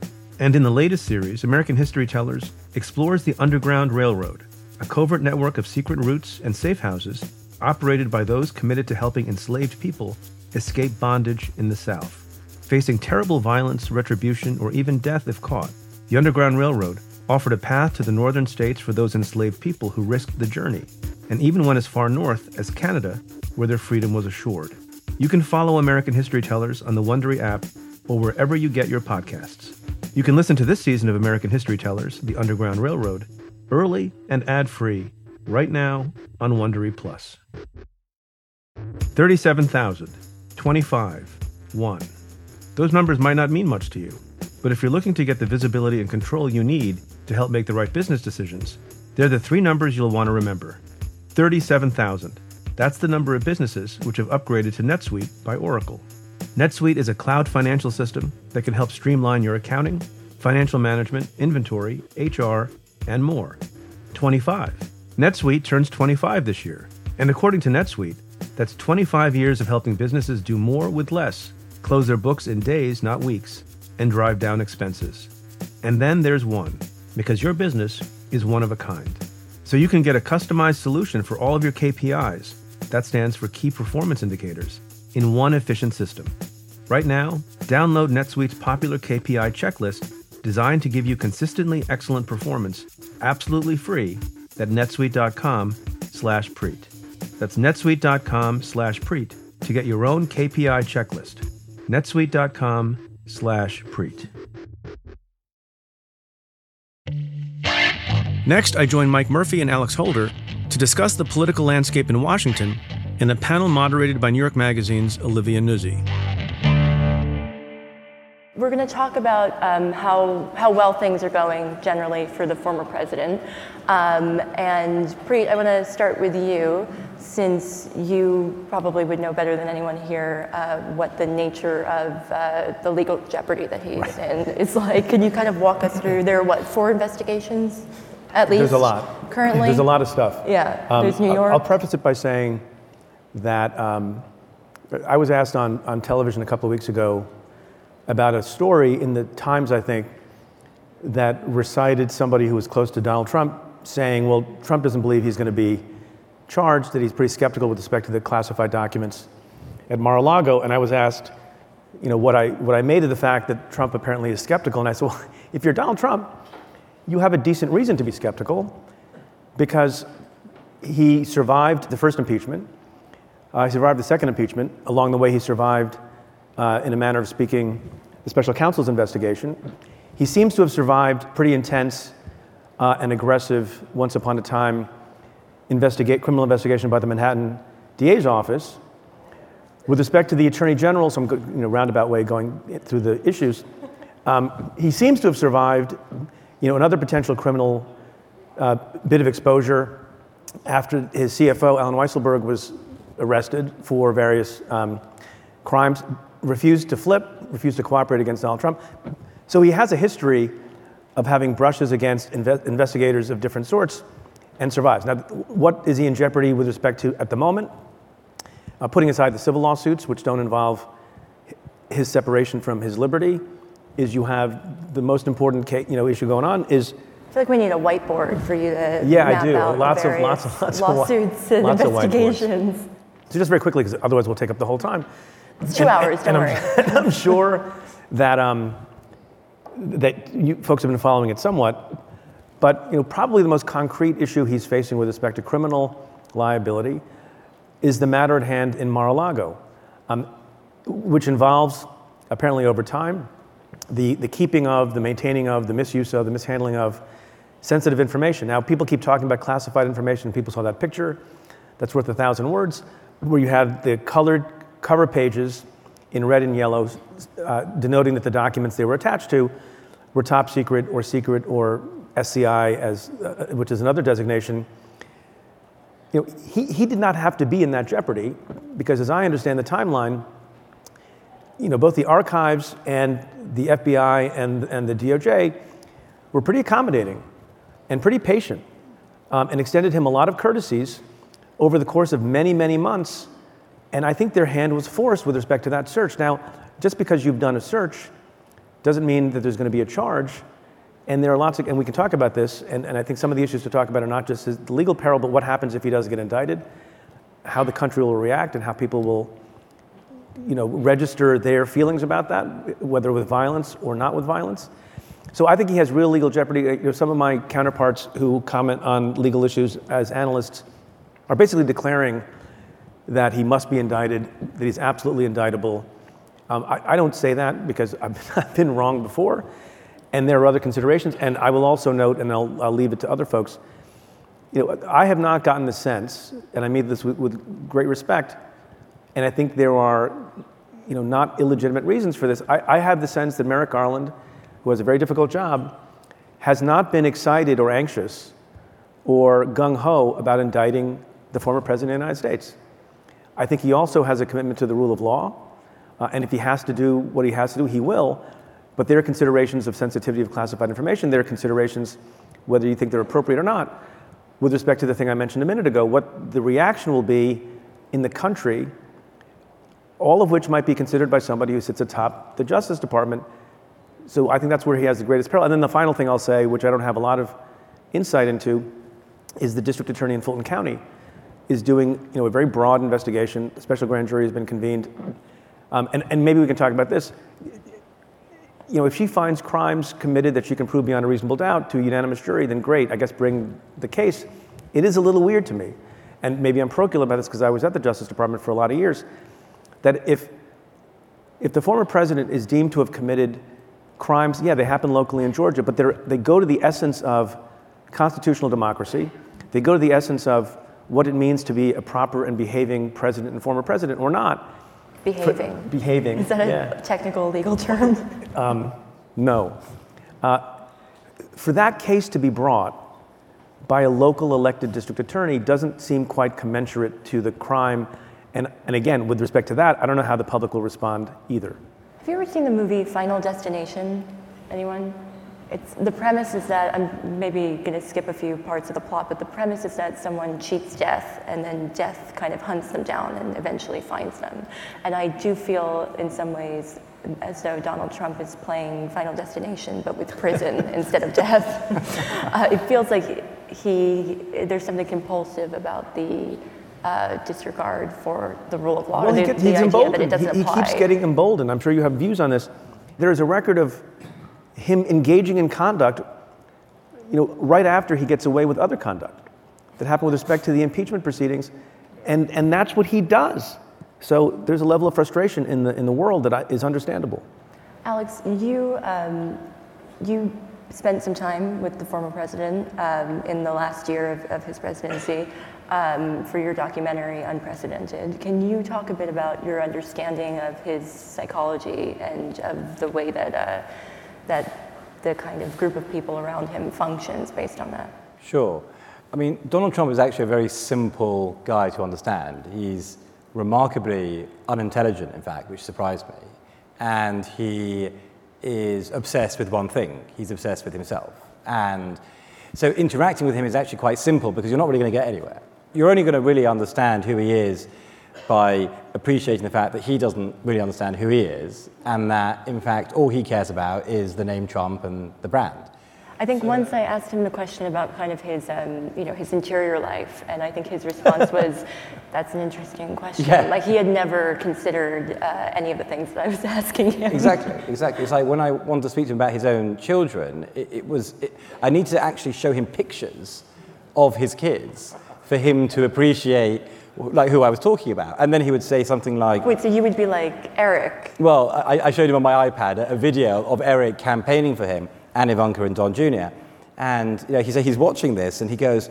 And in the latest series, American History Tellers explores the Underground Railroad, a covert network of secret routes and safe houses operated by those committed to helping enslaved people escape bondage in the South. Facing terrible violence, retribution, or even death if caught, the Underground Railroad offered a path to the northern states for those enslaved people who risked the journey, and even went as far north as Canada, where their freedom was assured. You can follow American History Tellers on the Wondery app or wherever you get your podcasts. You can listen to this season of American History Tellers, The Underground Railroad, early and ad-free right now on Wondery Plus. 37,000, 25, 1. Those numbers might not mean much to you, but if you're looking to get the visibility and control you need to help make the right business decisions, they're the three numbers you'll want to remember. 37,000. That's the number of businesses which have upgraded to NetSuite by Oracle. NetSuite is a cloud financial system that can help streamline your accounting, financial management, inventory, HR, and more. 25. NetSuite turns 25 this year. And according to NetSuite, that's 25 years of helping businesses do more with less, close their books in days, not weeks, and drive down expenses. And then there's one, because your business is one of a kind. So you can get a customized solution for all of your KPIs. That stands for Key Performance Indicators in one efficient system. Right now, download NetSuite's popular KPI checklist designed to give you consistently excellent performance absolutely free at netsuite.com slash preet. That's netsuite.com slash preet to get your own KPI checklist. netsuite.com slash preet. Next, I join Mike Murphy and Alex Holder to discuss the political landscape in Washington in a panel moderated by New York Magazine's Olivia Nuzzi. We're going to talk about um, how, how well things are going generally for the former president. Um, and Preet, I want to start with you, since you probably would know better than anyone here uh, what the nature of uh, the legal jeopardy that he's Right. in is like. Can you kind of walk us through? There are what, four investigations at least? There's a lot. Currently? There's a lot of stuff. Yeah, Um, there's New York. I'll preface it by saying that um, I was asked on, on television a couple of weeks ago about a story in the Times, I think, that recited somebody who was close to Donald Trump saying, well, Trump doesn't believe he's going to be charged, that he's pretty skeptical with respect to the classified documents at Mar-a-Lago. And I was asked, you know, what I, what I made of the fact that Trump apparently is skeptical. And I said, well, if you're Donald Trump, you have a decent reason to be skeptical because he survived the first impeachment. Uh, he survived the second impeachment. Along the way, he survived, uh, in a manner of speaking, the special counsel's investigation. He seems to have survived pretty intense uh, and aggressive, once upon a time, criminal investigation by the Manhattan DA's office. With respect to the Attorney General, some you know, roundabout way going through the issues, um, he seems to have survived you know, another potential criminal uh, bit of exposure after his CFO, Allen Weisselberg, was arrested for various um, crimes, refused to flip, refused to cooperate against Donald Trump. So he has a history of having brushes against inve- investigators of different sorts and survives. Now, what is he in jeopardy with respect to at the moment? Uh, putting aside the civil lawsuits, which don't involve his separation from his liberty, is you have the most important case, you know, issue going on is. I feel like we need a whiteboard for you to. Yeah, map I do. Out lots of lots of lots lawsuits of and lots investigations. So just very quickly, because otherwise we'll take up the whole time. It's two and, hours. And, don't and worry. I'm, I'm sure that um, that you folks have been following it somewhat, but you know probably the most concrete issue he's facing with respect to criminal liability is the matter at hand in Mar-a-Lago, um, which involves apparently over time the, the keeping of, the maintaining of, the misuse of, the mishandling of sensitive information. Now, people keep talking about classified information. People saw that picture that's worth a thousand words, where you had the colored cover pages in red and yellow, uh, denoting that the documents they were attached to were top secret or secret or SCI, as, uh, which is another designation. You know, he, he did not have to be in that jeopardy because, as I understand the timeline, you know, both the archives and the FBI and, and the DOJ were pretty accommodating and pretty patient um, and extended him a lot of courtesies over the course of many, many months. And I think their hand was forced with respect to that search. Now, just because you've done a search doesn't mean that there's going to be a charge. And there are lots of, and we can talk about this, and, and I think some of the issues to talk about are not just the legal peril, but what happens if he does get indicted, how the country will react, and how people will you know, register their feelings about that, whether with violence or not with violence. So I think he has real legal jeopardy. You know, some of my counterparts who comment on legal issues as analysts are basically declaring that he must be indicted, that he's absolutely indictable. Um, I, I, don't say that because I've, I've, been wrong before, and there are other considerations. And I will also note, and I'll, I'll leave it to other folks, you know, I have not gotten the sense, and I mean this with, with great respect, and I think there are you know, not illegitimate reasons for this. I, I have the sense that Merrick Garland, who has a very difficult job, has not been excited or anxious or gung ho about indicting the former president of the United States. I think he also has a commitment to the rule of law, uh, and if he has to do what he has to do, he will. But there are considerations of sensitivity of classified information. There are considerations, whether you think they're appropriate or not, with respect to the thing I mentioned a minute ago, what the reaction will be in the country all of which might be considered by somebody who sits atop the Justice Department. So I think that's where he has the greatest peril. And then the final thing I'll say, which I don't have a lot of insight into, is the district attorney in Fulton County is doing you know, a very broad investigation. A special grand jury has been convened. Um, and, and maybe we can talk about this. You know, if she finds crimes committed that she can prove beyond a reasonable doubt to a unanimous jury, then great, I guess bring the case. It is a little weird to me. And maybe I'm parochial about this because I was at the Justice Department for a lot of years that if, if the former president is deemed to have committed crimes, yeah, they happen locally in Georgia, but they go to the essence of constitutional democracy. They go to the essence of what it means to be a proper and behaving president and former president or not. Behaving. For, behaving. Is that a yeah. technical legal term? Um, no. Uh, for that case to be brought by a local elected district attorney doesn't seem quite commensurate to the crime and, and again, with respect to that, I don't know how the public will respond either. Have you ever seen the movie Final Destination? Anyone? It's, the premise is that I'm maybe going to skip a few parts of the plot, but the premise is that someone cheats death, and then death kind of hunts them down and eventually finds them. And I do feel, in some ways, as though Donald Trump is playing Final Destination, but with prison instead of death. uh, it feels like he, there's something compulsive about the uh, disregard for the rule of law. Well, the, he gets, the he's emboldened. He, he, keeps getting emboldened. I'm sure you have views on this. There is a record of him engaging in conduct, you know, right after he gets away with other conduct. that happened with respect to the impeachment proceedings, and, and that's what he does. So there's a level of frustration in the, in the world that I, is understandable. Alex, you, um, you spent some time with the former president um, in the last year of, of his presidency um, for your documentary, Unprecedented. Can you talk a bit about your understanding of his psychology and of the way that, uh, that the kind of group of people around him functions based on that? Sure. I mean, Donald Trump is actually a very simple guy to understand. He's remarkably unintelligent, in fact, which surprised me. And he is obsessed with one thing he's obsessed with himself. And so interacting with him is actually quite simple because you're not really going to get anywhere. You're only going to really understand who he is by appreciating the fact that he doesn't really understand who he is, and that, in fact, all he cares about is the name Trump and the brand. I think once I asked him the question about kind of his, um, you know, his interior life, and I think his response was, "That's an interesting question." Yeah. Like he had never considered uh, any of the things that I was asking him. Exactly, exactly. It's like when I wanted to speak to him about his own children, it, it was it, I need to actually show him pictures of his kids for him to appreciate like who I was talking about. And then he would say something like, Wait, so you would be like Eric? Well, I, I showed him on my iPad a, video of Eric campaigning for him and Ivanka and Don Jr. And you know, he said he's watching this and he goes,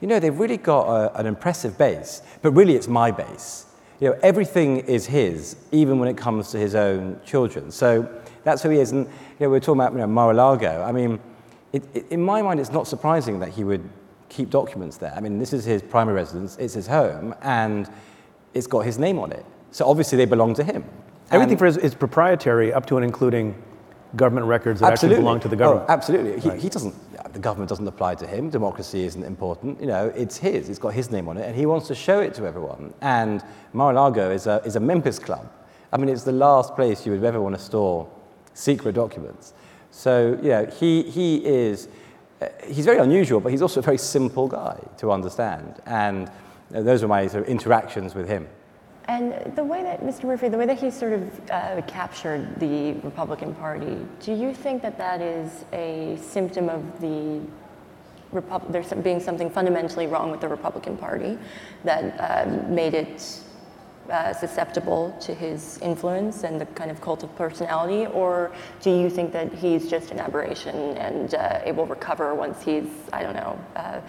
you know, they've really got a, an impressive base, but really it's my base. You know, everything is his, even when it comes to his own children. So that's who he is. And you know, we we're talking about you know, Mar-a-Lago. I mean, it, it, in my mind, it's not surprising that he would keep documents there. I mean, this is his primary residence, it's his home, and it's got his name on it. So obviously they belong to him. Everything And- for his is proprietary up to and including government records that absolutely. actually belong to the government. Oh, absolutely. He, Right. he doesn't, the government doesn't apply to him. Democracy isn't important. You know, it's his. It's got his name on it, and he wants to show it to everyone. And Mar-a-Lago is a, is a Memphis club. I mean, it's the last place you would ever want to store secret documents. So, you know, he, he is, he's very unusual, but he's also a very simple guy to understand. And you those were my sort of interactions with him. And the way that Mr. Murphy, the way that he sort of uh, captured the Republican Party, do you think that that is a symptom of the Repub- there's being something fundamentally wrong with the Republican Party that um, made it uh, susceptible to his influence and the kind of cult of personality, or do you think that he's just an aberration and uh, it will recover once he's, I don't know, uh,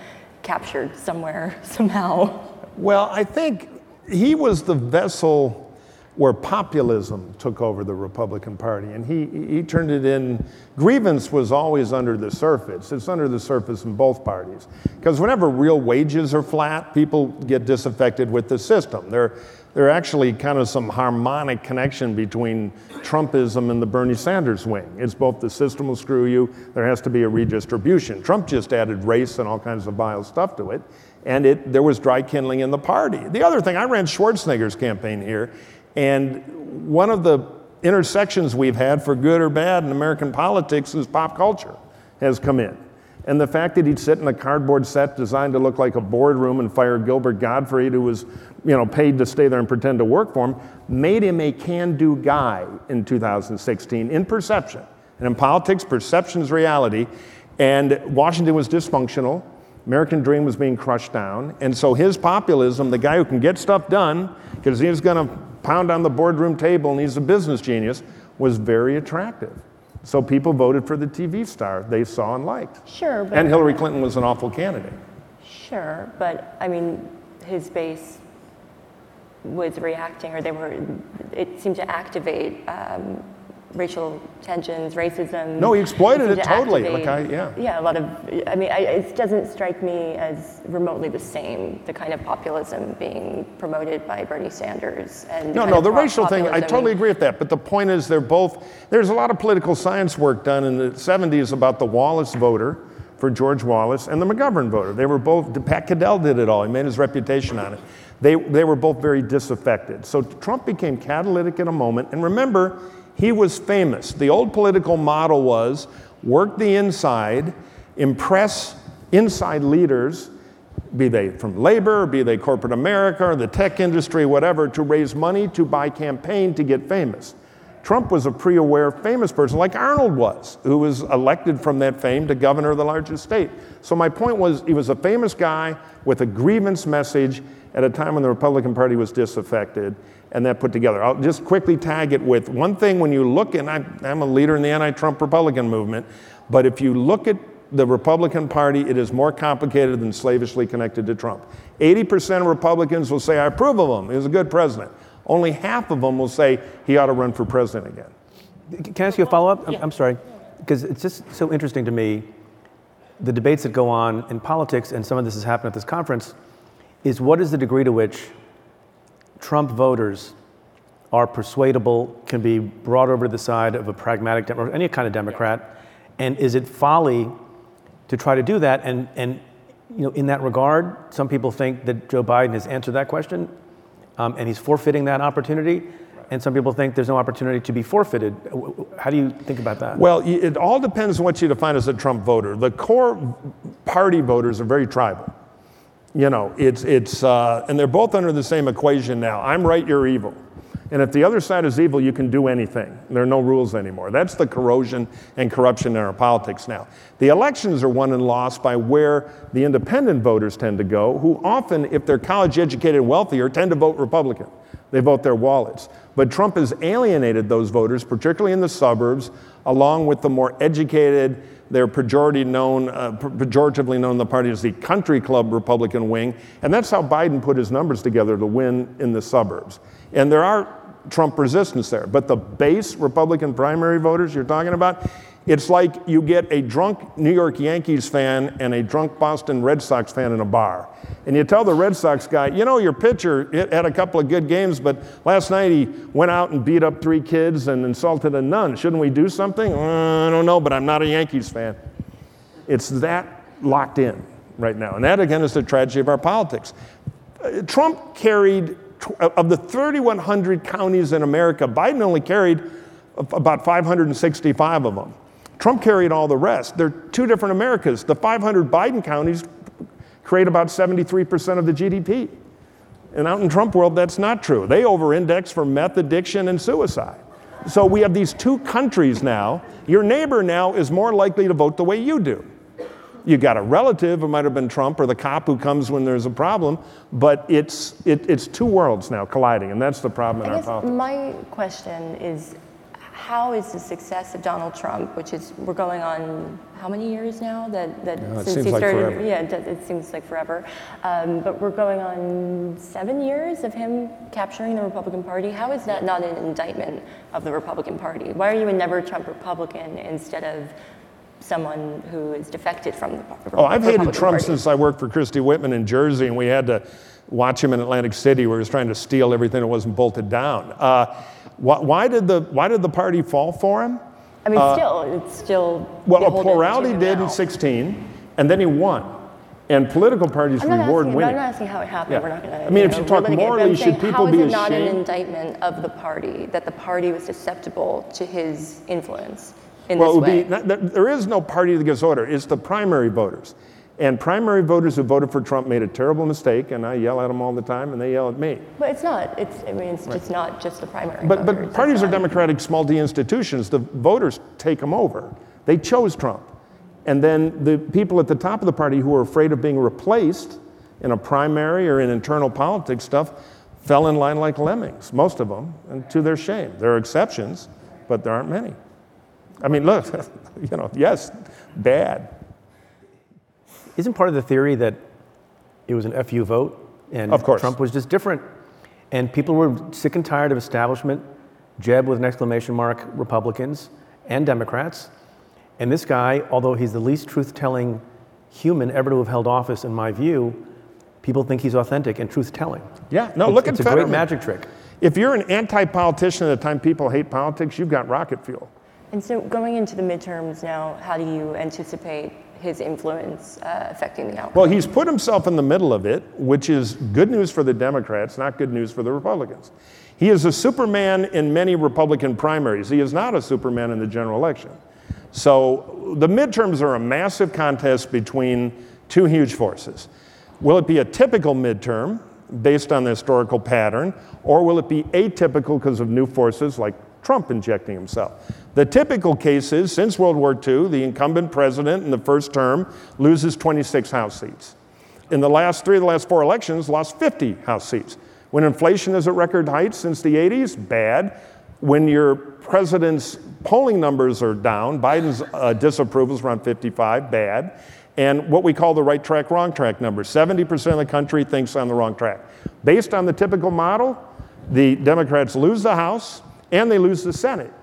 captured somewhere somehow? Well, I think he was the vessel where populism took over the Republican Party, and he, he turned it in. Grievance was always under the surface. It's under the surface in both parties. Because whenever real wages are flat, people get disaffected with the system. There, there actually kind of some harmonic connection between Trumpism and the Bernie Sanders wing. It's both the system will screw you, there has to be a redistribution. Trump just added race and all kinds of vile stuff to it, and it, there was dry kindling in the party. The other thing, I ran Schwarzenegger's campaign here, and one of the intersections we've had, for good or bad, in American politics is pop culture has come in. And the fact that he'd sit in a cardboard set designed to look like a boardroom and fire Gilbert Gottfried, who was you know, paid to stay there and pretend to work for him, made him a can do guy in 2016 in perception. And in politics, perception is reality. And Washington was dysfunctional. American dream was being crushed down. And so his populism, the guy who can get stuff done, because he's going to pound on the boardroom table and he's a business genius, was very attractive. So people voted for the TV star they saw and liked. Sure, but And Hillary Clinton was an awful candidate. Sure, but I mean, his base was reacting, or they were. It seemed to activate um, racial tensions, racism. No, he exploited it to totally, activate- like I- yeah. Yeah, a lot of. I mean, I, it doesn't strike me as remotely the same. The kind of populism being promoted by Bernie Sanders and No, no, the pop- racial thing, I totally agree with that. But the point is, they're both, there's a lot of political science work done in the 70s about the Wallace voter for George Wallace and the McGovern voter. They were both, Pat Caddell did it all, he made his reputation on it. They, they were both very disaffected. So Trump became catalytic in a moment. And remember, he was famous. The old political model was work the inside, impress inside leaders, be they from labor, be they corporate America or the tech industry, whatever, to raise money to buy campaign to get famous. Trump was a pre aware famous person, like Arnold was, who was elected from that fame to governor of the largest state. So my point was, he was a famous guy with a grievance message at a time when the Republican Party was disaffected, and that put together. I'll just quickly tag it with one thing when you look, and I'm, I'm a leader in the anti Trump Republican movement, but if you look at the Republican Party, it is more complicated than slavishly connected to Trump. 80% of Republicans will say, I approve of him, he was a good president. Only half of them will say he ought to run for president again. Can I ask you a follow up? I'm, I'm sorry, because it's just so interesting to me the debates that go on in politics, and some of this has happened at this conference, is what is the degree to which Trump voters are persuadable, can be brought over to the side of a pragmatic Democrat, any kind of Democrat, and is it folly to try to do that? And, and you know, in that regard, some people think that Joe Biden has answered that question, um, and he's forfeiting that opportunity. And some people think there's no opportunity to be forfeited. How do you think about that? Well, it all depends on what you define as a Trump voter. The core party voters are very tribal. You know, it's, it's uh, and they're both under the same equation now. I'm right, you're evil. And if the other side is evil, you can do anything. There are no rules anymore. That's the corrosion and corruption in our politics now. The elections are won and lost by where the independent voters tend to go, who often, if they're college educated and wealthier, tend to vote Republican. They vote their wallets. But Trump has alienated those voters, particularly in the suburbs, along with the more educated, they're pejoratively known, uh, pejoratively known in the party as the country club Republican wing. And that's how Biden put his numbers together to win in the suburbs. And there are Trump resistance there. But the base Republican primary voters you're talking about, it's like you get a drunk New York Yankees fan and a drunk Boston Red Sox fan in a bar. And you tell the Red Sox guy, you know, your pitcher had a couple of good games, but last night he went out and beat up three kids and insulted a nun. Shouldn't we do something? Uh, I don't know, but I'm not a Yankees fan. It's that locked in right now. And that, again, is the tragedy of our politics. Uh, Trump carried of the 3,100 counties in America, Biden only carried about 565 of them. Trump carried all the rest. They're two different Americas. The 500 Biden counties create about 73% of the GDP. And out in Trump world, that's not true. They over-index for meth addiction and suicide. So we have these two countries now. Your neighbor now is more likely to vote the way you do you got a relative, it might have been Trump or the cop who comes when there's a problem, but it's, it, it's two worlds now colliding, and that's the problem in I our politics. My question is how is the success of Donald Trump, which is we're going on how many years now that, that it since he started? forever. Yeah, it, it seems like forever. Um, but we're going on seven years of him capturing the Republican Party. How is that not an indictment of the Republican Party? Why are you a never Trump Republican instead of someone who is defected from the Republican Party? Oh, I've hated Trump Party? since I worked for Christie Whitman in Jersey, and we had to watch him in Atlantic City where he was trying to steal everything that wasn't bolted down. Uh, why, why, did the, why did the party fall for him? I mean, Uh, still, it's still. Well, a plurality did now. in 16, and then he won. And political parties reward asking, I'm not asking how it happened. Yeah. We're not going to. I mean, if you talk morally, should people be how is it not an indictment of the party that the party was susceptible to his influence in well, it this would way? be, not- there- there is no party that gives order. It's the primary voters. And primary voters who voted for Trump made a terrible mistake, and I yell at them all the time, and they yell at me. but it's not. It's. I mean, it's just not just the primary. But, voters. but parties are democratic small d institutions. The voters take them over. They chose Trump. And then the people at the top of the party who are afraid of being replaced in a primary or in internal politics stuff fell in line like lemmings, most of them, and to their shame. There are exceptions, but there aren't many. I mean, look, you know, yes, bad. Isn't part of the theory that it was an FU vote and Of course. Trump was just different? And people were sick and tired of establishment, Jeb with an exclamation mark, Republicans and Democrats. And this guy, although he's the least truth telling human ever to have held office, in my view, people think he's authentic and truth telling. Yeah, no, It's- look at It's a great magic trick. If you're an anti politician at the time people hate politics, you've got rocket fuel. And so, going into the midterms now, how do you anticipate his influence uh, affecting the outcome? Well, he's put himself in the middle of it, which is good news for the Democrats, not good news for the Republicans. He is a Superman in many Republican primaries. He is not a Superman in the general election. So the midterms are a massive contest between two huge forces. Will it be a typical midterm based on the historical pattern, or will it be atypical because of new forces like Trump injecting himself. The typical case is since World War II, the incumbent president in the first term loses 26 House seats. In the last three of the last four elections, lost 50 House seats. When inflation is at record heights since the 80s, bad. When your president's polling numbers are down, Biden's uh, disapproval is around 55, bad. And what we call the right track, wrong track number 70% of the country thinks on the wrong track. Based on the typical model, the Democrats lose the House and they lose the Senate.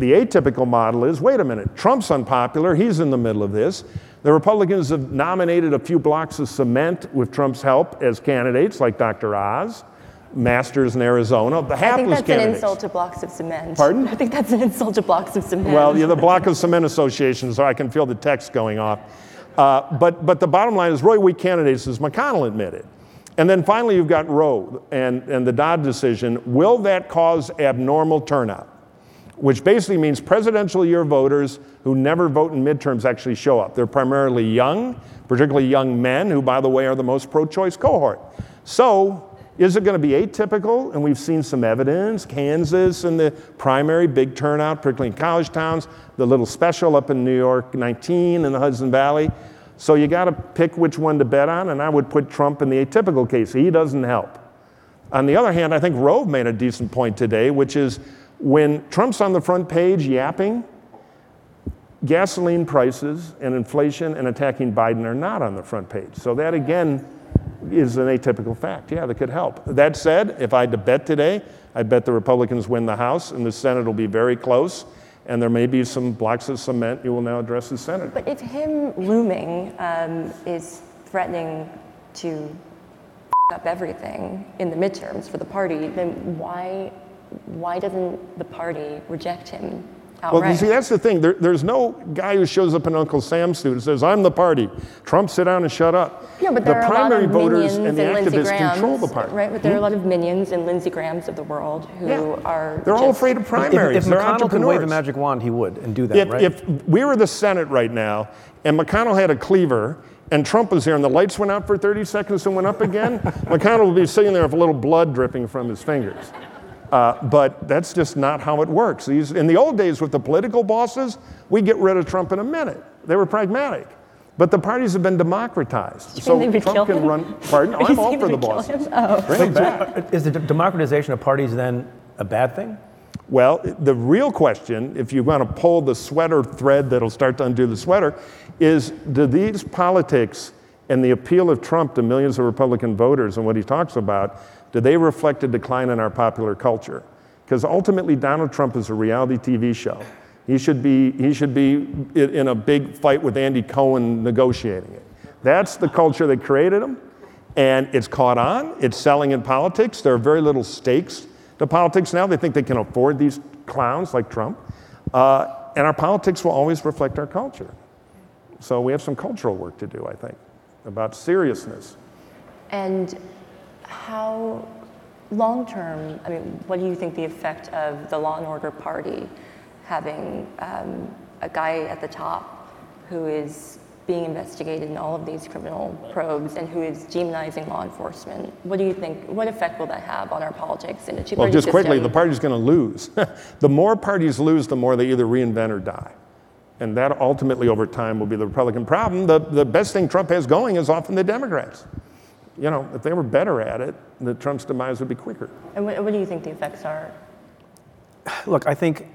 The atypical model is wait a minute, Trump's unpopular, he's in the middle of this. The Republicans have nominated a few blocks of cement with Trump's help as candidates, like Dr. Oz, Masters in Arizona, the hapless I think that's candidates. an insult to blocks of cement. Pardon? I think that's an insult to blocks of cement. Well, yeah, the Block of Cement Association, so I can feel the text going off. Uh, but, but the bottom line is really weak candidates, as McConnell admitted. And then finally, you've got Roe and, and the Dobbs decision. Will that cause abnormal turnout? Which basically means presidential year voters who never vote in midterms actually show up. They're primarily young, particularly young men, who, by the way, are the most pro choice cohort. So, is it going to be atypical? And we've seen some evidence. Kansas and the primary, big turnout, particularly in college towns. The little special up in New York 19 in the Hudson Valley. So you got to pick which one to bet on, and I would put Trump in the atypical case. He doesn't help. On the other hand, I think Rove made a decent point today, which is when Trump's on the front page yapping, gasoline prices and inflation and attacking Biden are not on the front page. So that again is an atypical fact. Yeah, that could help. That said, if I had to bet today, I'd bet the Republicans win the House and the Senate will be very close. And there may be some blocks of cement you will now address the Senate. But if him looming um, is threatening to up everything in the midterms for the party, then why why doesn't the party reject him outright? Well, you see, that's the thing. There, there's no guy who shows up in Uncle Sam's suit and says, I'm the party. Trump, sit down and shut up. Yeah, but the there are primary a lot of voters minions and the Lindsey activists Grahams, control the party. right? But there are a Hmm? lot of minions and Lindsey Grahams of the world who Yeah. are. They're all afraid of primaries. If, if They're McConnell could wave a magic wand, he would and do that, If, right? if we were the Senate right now and McConnell had a cleaver and Trump was here and the lights went out for 30 seconds and went up again, McConnell would be sitting there with a little blood dripping from his fingers. Uh, but that's just not how it works. These, in the old days with the political bosses, we get rid of Trump in a minute. They were pragmatic. But the parties have been democratized. So think they would Trump kill can him? run. Pardon? I'm all for the would kill bosses. Oh. Bring So, uh, is the democratization of parties then a bad thing? Well, the real question, if you want to pull the sweater thread that'll start to undo the sweater, is do these politics and the appeal of Trump to millions of Republican voters and what he talks about, do they reflect a decline in our popular culture? Because ultimately, Donald Trump is a reality TV show. He should be, he should be in a big fight with Andy Cohen negotiating it. That's the culture that created him. And it's caught on. It's selling in politics. There are very little stakes to politics now. They think they can afford these clowns like Trump. Uh, and our politics will always reflect our culture. So we have some cultural work to do, I think, about seriousness. And how long term, I mean, what do you think the effect of the Law and Order Party having um, a guy at the top who is being investigated in all of these criminal probes and who is demonizing law enforcement? What do you think, what effect will that have on our politics in a two Well, just system? quickly, the party's going to lose. the more parties lose, the more they either reinvent or die. And that ultimately, over time, will be the Republican problem. The, the best thing Trump has going is often the Democrats. You know, if they were better at it, the Trump's demise would be quicker. And what, what do you think the effects are? Look, I think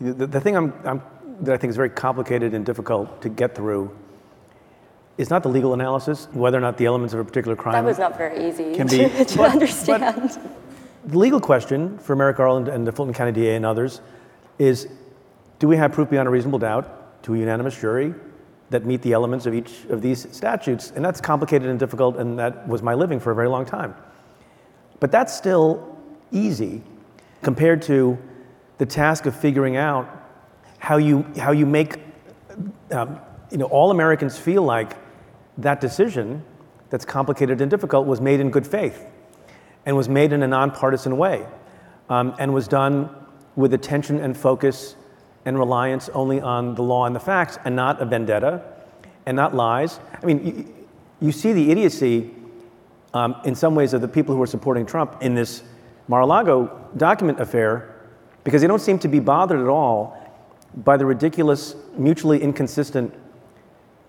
the, the thing I'm, I'm, that I think is very complicated and difficult to get through is not the legal analysis, whether or not the elements of a particular crime That was not very easy can be- to but- understand. The legal question for Merrick Garland and the Fulton County DA and others is do we have proof beyond a reasonable doubt to a unanimous jury that meet the elements of each of these statutes? And that's complicated and difficult, and that was my living for a very long time. But that's still easy compared to the task of figuring out how you, how you make um, you know, all Americans feel like that decision that's complicated and difficult was made in good faith and was made in a nonpartisan way um, and was done with attention and focus and reliance only on the law and the facts and not a vendetta and not lies. I mean, you, you see the idiocy um, in some ways of the people who are supporting Trump in this Mar a Lago document affair because they don't seem to be bothered at all by the ridiculous, mutually inconsistent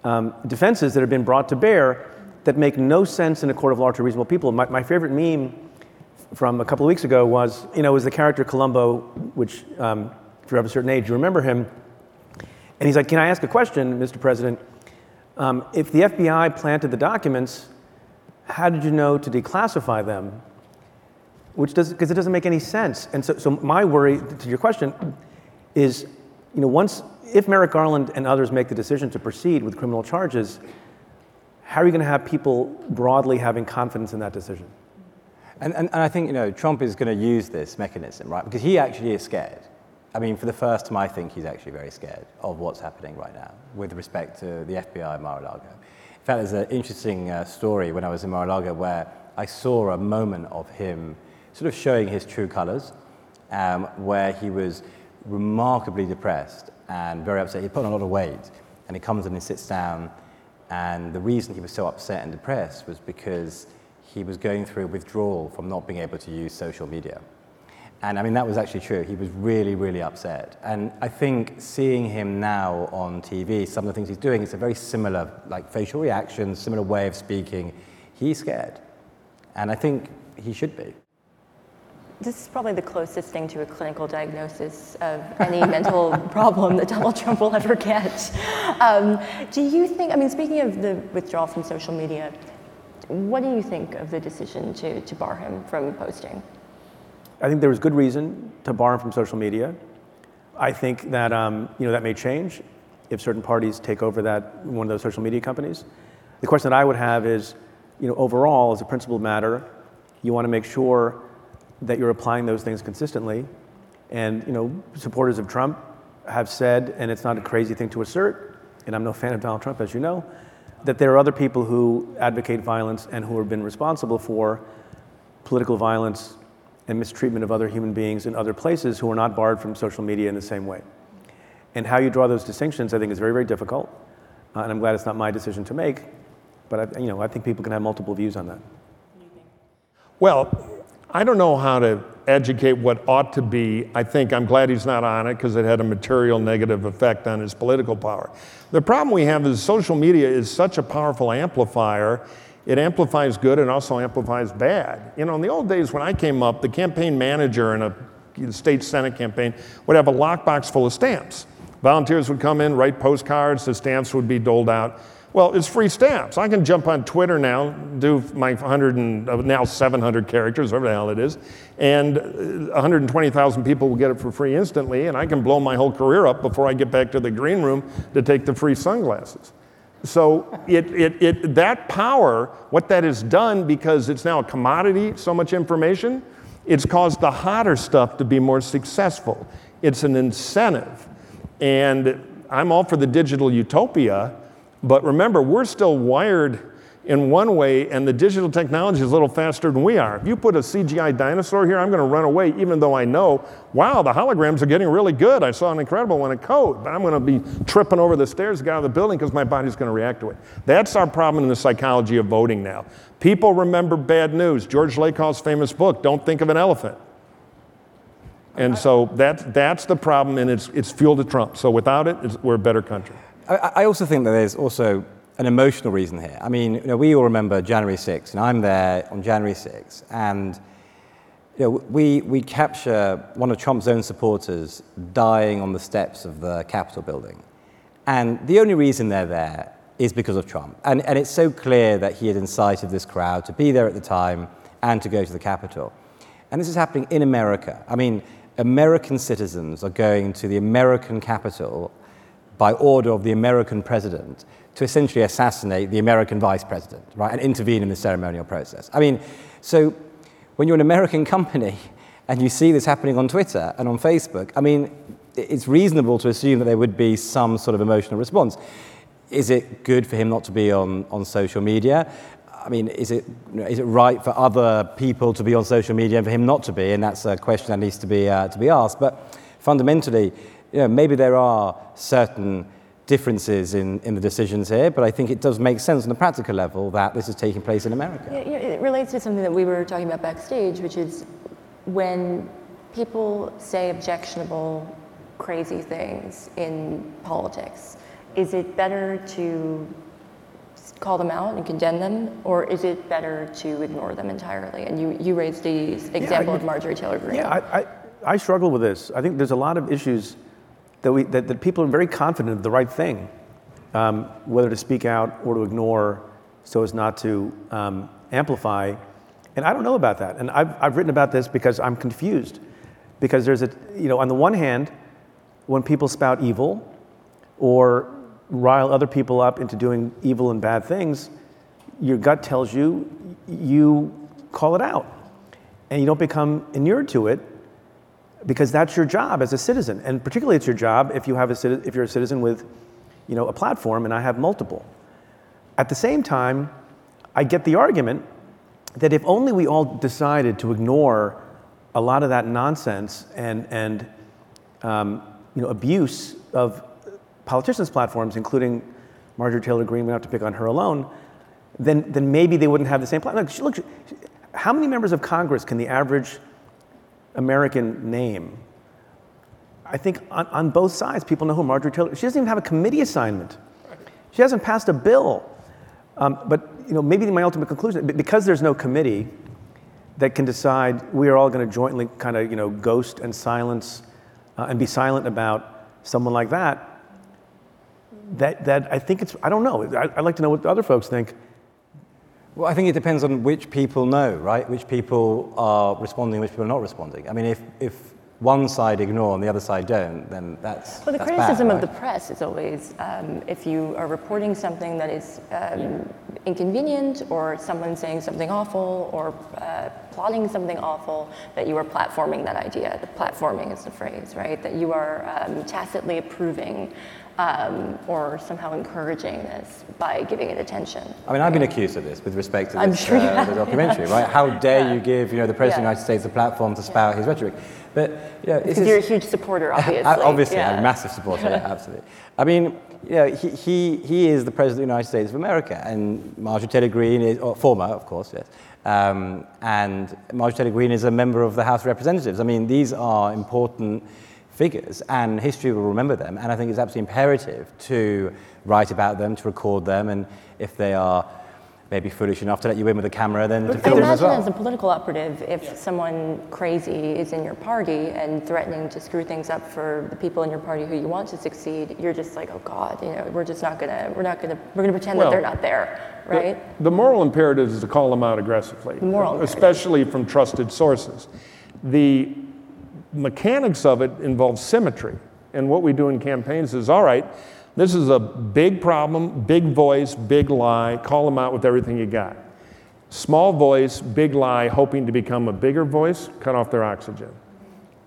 um, defenses that have been brought to bear that make no sense in a court of law to reasonable people. My, my favorite meme from a couple of weeks ago was, you know, was the character Columbo, which, um, you're of a certain age, you remember him. And he's like, Can I ask a question, Mr. President? Um, if the FBI planted the documents, how did you know to declassify them? Which does, because it doesn't make any sense. And so, so my worry to your question is, you know, once, if Merrick Garland and others make the decision to proceed with criminal charges, how are you going to have people broadly having confidence in that decision? And, and, and I think, you know, Trump is going to use this mechanism, right? Because he actually is scared. I mean, for the first time, I think he's actually very scared of what's happening right now with respect to the FBI in Mar-a-Lago. In fact, there's an interesting uh, story when I was in Mar-a-Lago where I saw a moment of him sort of showing his true colors, um, where he was remarkably depressed and very upset. He'd put on a lot of weight, and he comes in and sits down, and the reason he was so upset and depressed was because he was going through withdrawal from not being able to use social media. And I mean, that was actually true. He was really, really upset. And I think seeing him now on TV, some of the things he's doing, it's a very similar, like facial reactions, similar way of speaking. He's scared. And I think he should be. This is probably the closest thing to a clinical diagnosis of any mental problem that Donald Trump will ever get. Um, do you think, I mean, speaking of the withdrawal from social media, what do you think of the decision to, to bar him from posting? I think there was good reason to bar him from social media. I think that um, you know that may change if certain parties take over that one of those social media companies. The question that I would have is, you know, overall, as a principled matter, you want to make sure that you're applying those things consistently. And you know, supporters of Trump have said, and it's not a crazy thing to assert, and I'm no fan of Donald Trump, as you know, that there are other people who advocate violence and who have been responsible for political violence and mistreatment of other human beings in other places who are not barred from social media in the same way. And how you draw those distinctions, I think, is very, very difficult. Uh, and I'm glad it's not my decision to make. But I, you know, I think people can have multiple views on that. Well, I don't know how to educate what ought to be. I think I'm glad he's not on it because it had a material negative effect on his political power. The problem we have is social media is such a powerful amplifier. It amplifies good and also amplifies bad. You know, in the old days when I came up, the campaign manager in a state senate campaign would have a lockbox full of stamps. Volunteers would come in, write postcards, the stamps would be doled out. Well, it's free stamps. I can jump on Twitter now, do my 100 and uh, now 700 characters, whatever the hell it is, and 120,000 people will get it for free instantly, and I can blow my whole career up before I get back to the green room to take the free sunglasses. So it, it, it, that power, what that has done, because it's now a commodity, so much information, it's caused the hotter stuff to be more successful. It's an incentive. And I'm all for the digital utopia, but remember, we're still wired in one way, and the digital technology is a little faster than we are. If you put a CGI dinosaur here, I'm going to run away, even though I know, wow, the holograms are getting really good. I saw an incredible one at Code, but I'm going to be tripping over the stairs to get out of the building because my body's going to react to it. That's our problem in the psychology of voting now. People remember bad news. George Lakoff's famous book, Don't Think of an Elephant. And so that's, that's the problem, and it's, it's fuel to Trump. So without it, we're a better country. I, I also think that there's also an emotional reason here. I mean, you know, we all remember January 6th, and I'm there on January 6th, and you know, we, we capture one of Trump's own supporters dying on the steps of the Capitol building. And the only reason they're there is because of Trump. And, and it's so clear that he had incited this crowd to be there at the time and to go to the Capitol. And this is happening in America. I mean, American citizens are going to the American Capitol by order of the American president to essentially assassinate the American vice president, right, and intervene in the ceremonial process. I mean, so when you're an American company and you see this happening on Twitter and on Facebook, I mean, it's reasonable to assume that there would be some sort of emotional response. Is it good for him not to be on, on social media? I mean, is it, is it right for other people to be on social media and for him not to be? And that's a question that needs to be, uh, to be asked. But fundamentally, you know, maybe there are certain differences in, in the decisions here, but I think it does make sense on a practical level that this is taking place in America. Yeah, it relates to something that we were talking about backstage, which is when people say objectionable, crazy things in politics. Is it better to call them out and condemn them, or is it better to ignore them entirely? And you, you raised the example I- of Marjorie Taylor Greene. Yeah, I, I, I struggle with this. I think there's a lot of issues that, we, that, that people are very confident of the right thing, um, whether to speak out or to ignore so as not to um, amplify. And I don't know about that. And I've, I've written about this because I'm confused. Because there's a, you know, on the one hand, when people spout evil or rile other people up into doing evil and bad things, your gut tells you you call it out. And you don't become inured to it because that's your job as a citizen. And particularly it's your job if you have a if you're a citizen with, you know, a platform and I have multiple. At the same time, I get the argument that if only we all decided to ignore a lot of that nonsense and, and um, you know, abuse of politicians' platforms, including Marjorie Taylor Greene, we have to pick on her alone, then, then maybe they wouldn't have the same platform. Look, look, how many members of Congress can the average American name? I think on, on both sides, people know who Marjorie Taylor. She doesn't even have a committee assignment. She hasn't passed a bill. Um, but you know, maybe my ultimate conclusion, because there's no committee that can decide we are all going to jointly kind of you know ghost and silence uh, and be silent about someone like that. That that I think it's I don't know. I, I'd like to know what the other folks think. Well, I think it depends on which people know, right? Which people are responding, which people are not responding. I mean, if, if one side ignore and the other side don't, then that's Well, the that's criticism bad, of the press is always um, if you are reporting something that is um, inconvenient or someone saying something awful or uh, plotting something awful, that you are platforming that idea. The platforming is the phrase, right? That you are um, tacitly approving um, or somehow encouraging this by giving it attention. I mean, I've been accused of this with respect to I'm this, sure uh, the documentary, right? How dare you give, you know, the President Yeah. of the United States a platform to spout his rhetoric? But, you know, Because you're a huge supporter, obviously. Obviously, yeah. I'm a massive supporter, yeah, absolutely. I mean, you know, he, he, he is the President of the United States of America, and Marjorie Taylor Greene is, or former, of course, yes, um, and Marjorie Taylor Greene is a member of the House of Representatives. I mean, these are important figures, and history will remember them, and I think it's absolutely imperative to write about them, to record them, and if they are maybe foolish enough to let you in with a camera, then to film them as imagine as a political operative, if someone crazy is in your party and threatening to screw things up for the people in your party who you want to succeed, you're just like, oh God, you know, we're just not gonna, we're not gonna, we're gonna pretend Well, that they're not there, right? The, moral imperative is to call them out aggressively, moral imperative. especially from trusted sources. The mechanics of it involve symmetry. And what we do in campaigns is all right, this is a big problem, big voice, big lie, call them out with everything you got. Small voice, big lie, hoping to become a bigger voice, cut off their oxygen.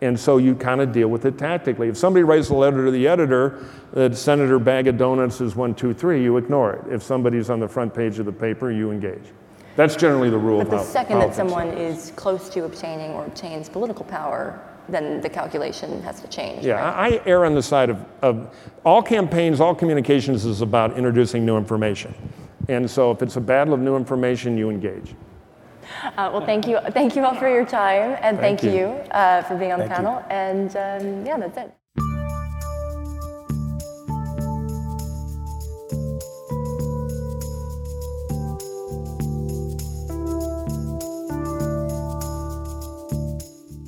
And so you kind of deal with it tactically. If somebody writes a letter to the editor that Senator Bag of Donuts is one, two, three, you ignore it. If somebody's on the front page of the paper, you engage. That's generally the rule But of the how second that someone is close to obtaining or obtains political power, then the calculation has to change. Yeah, I I err on the side of, of all campaigns, all communications is about introducing new information. And so if it's a battle of new information, you engage. Uh, well, thank you, thank you all for your time, and thank, Thank you. you, uh, for being on the Thank you. panel. And um, yeah, that's it.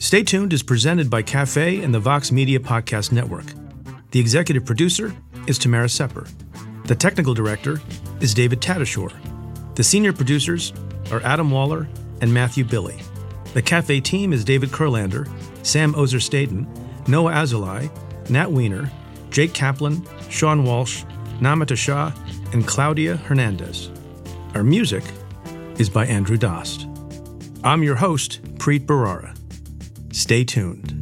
Stay Tuned is presented by Cafe and the Vox Media Podcast Network. The executive producer is Tamara Sepper. The technical director is David Tatashore. The senior producers are Adam Waller and Matthew Billy. The Cafe team is David Kurlander, Sam Ozer Staton, Noah Azulai, Nat Weiner, Jake Kaplan, Sean Walsh, Namita Shah, and Claudia Hernandez. Our music is by Andrew Dost. I'm your host, Preet Bharara. Stay tuned.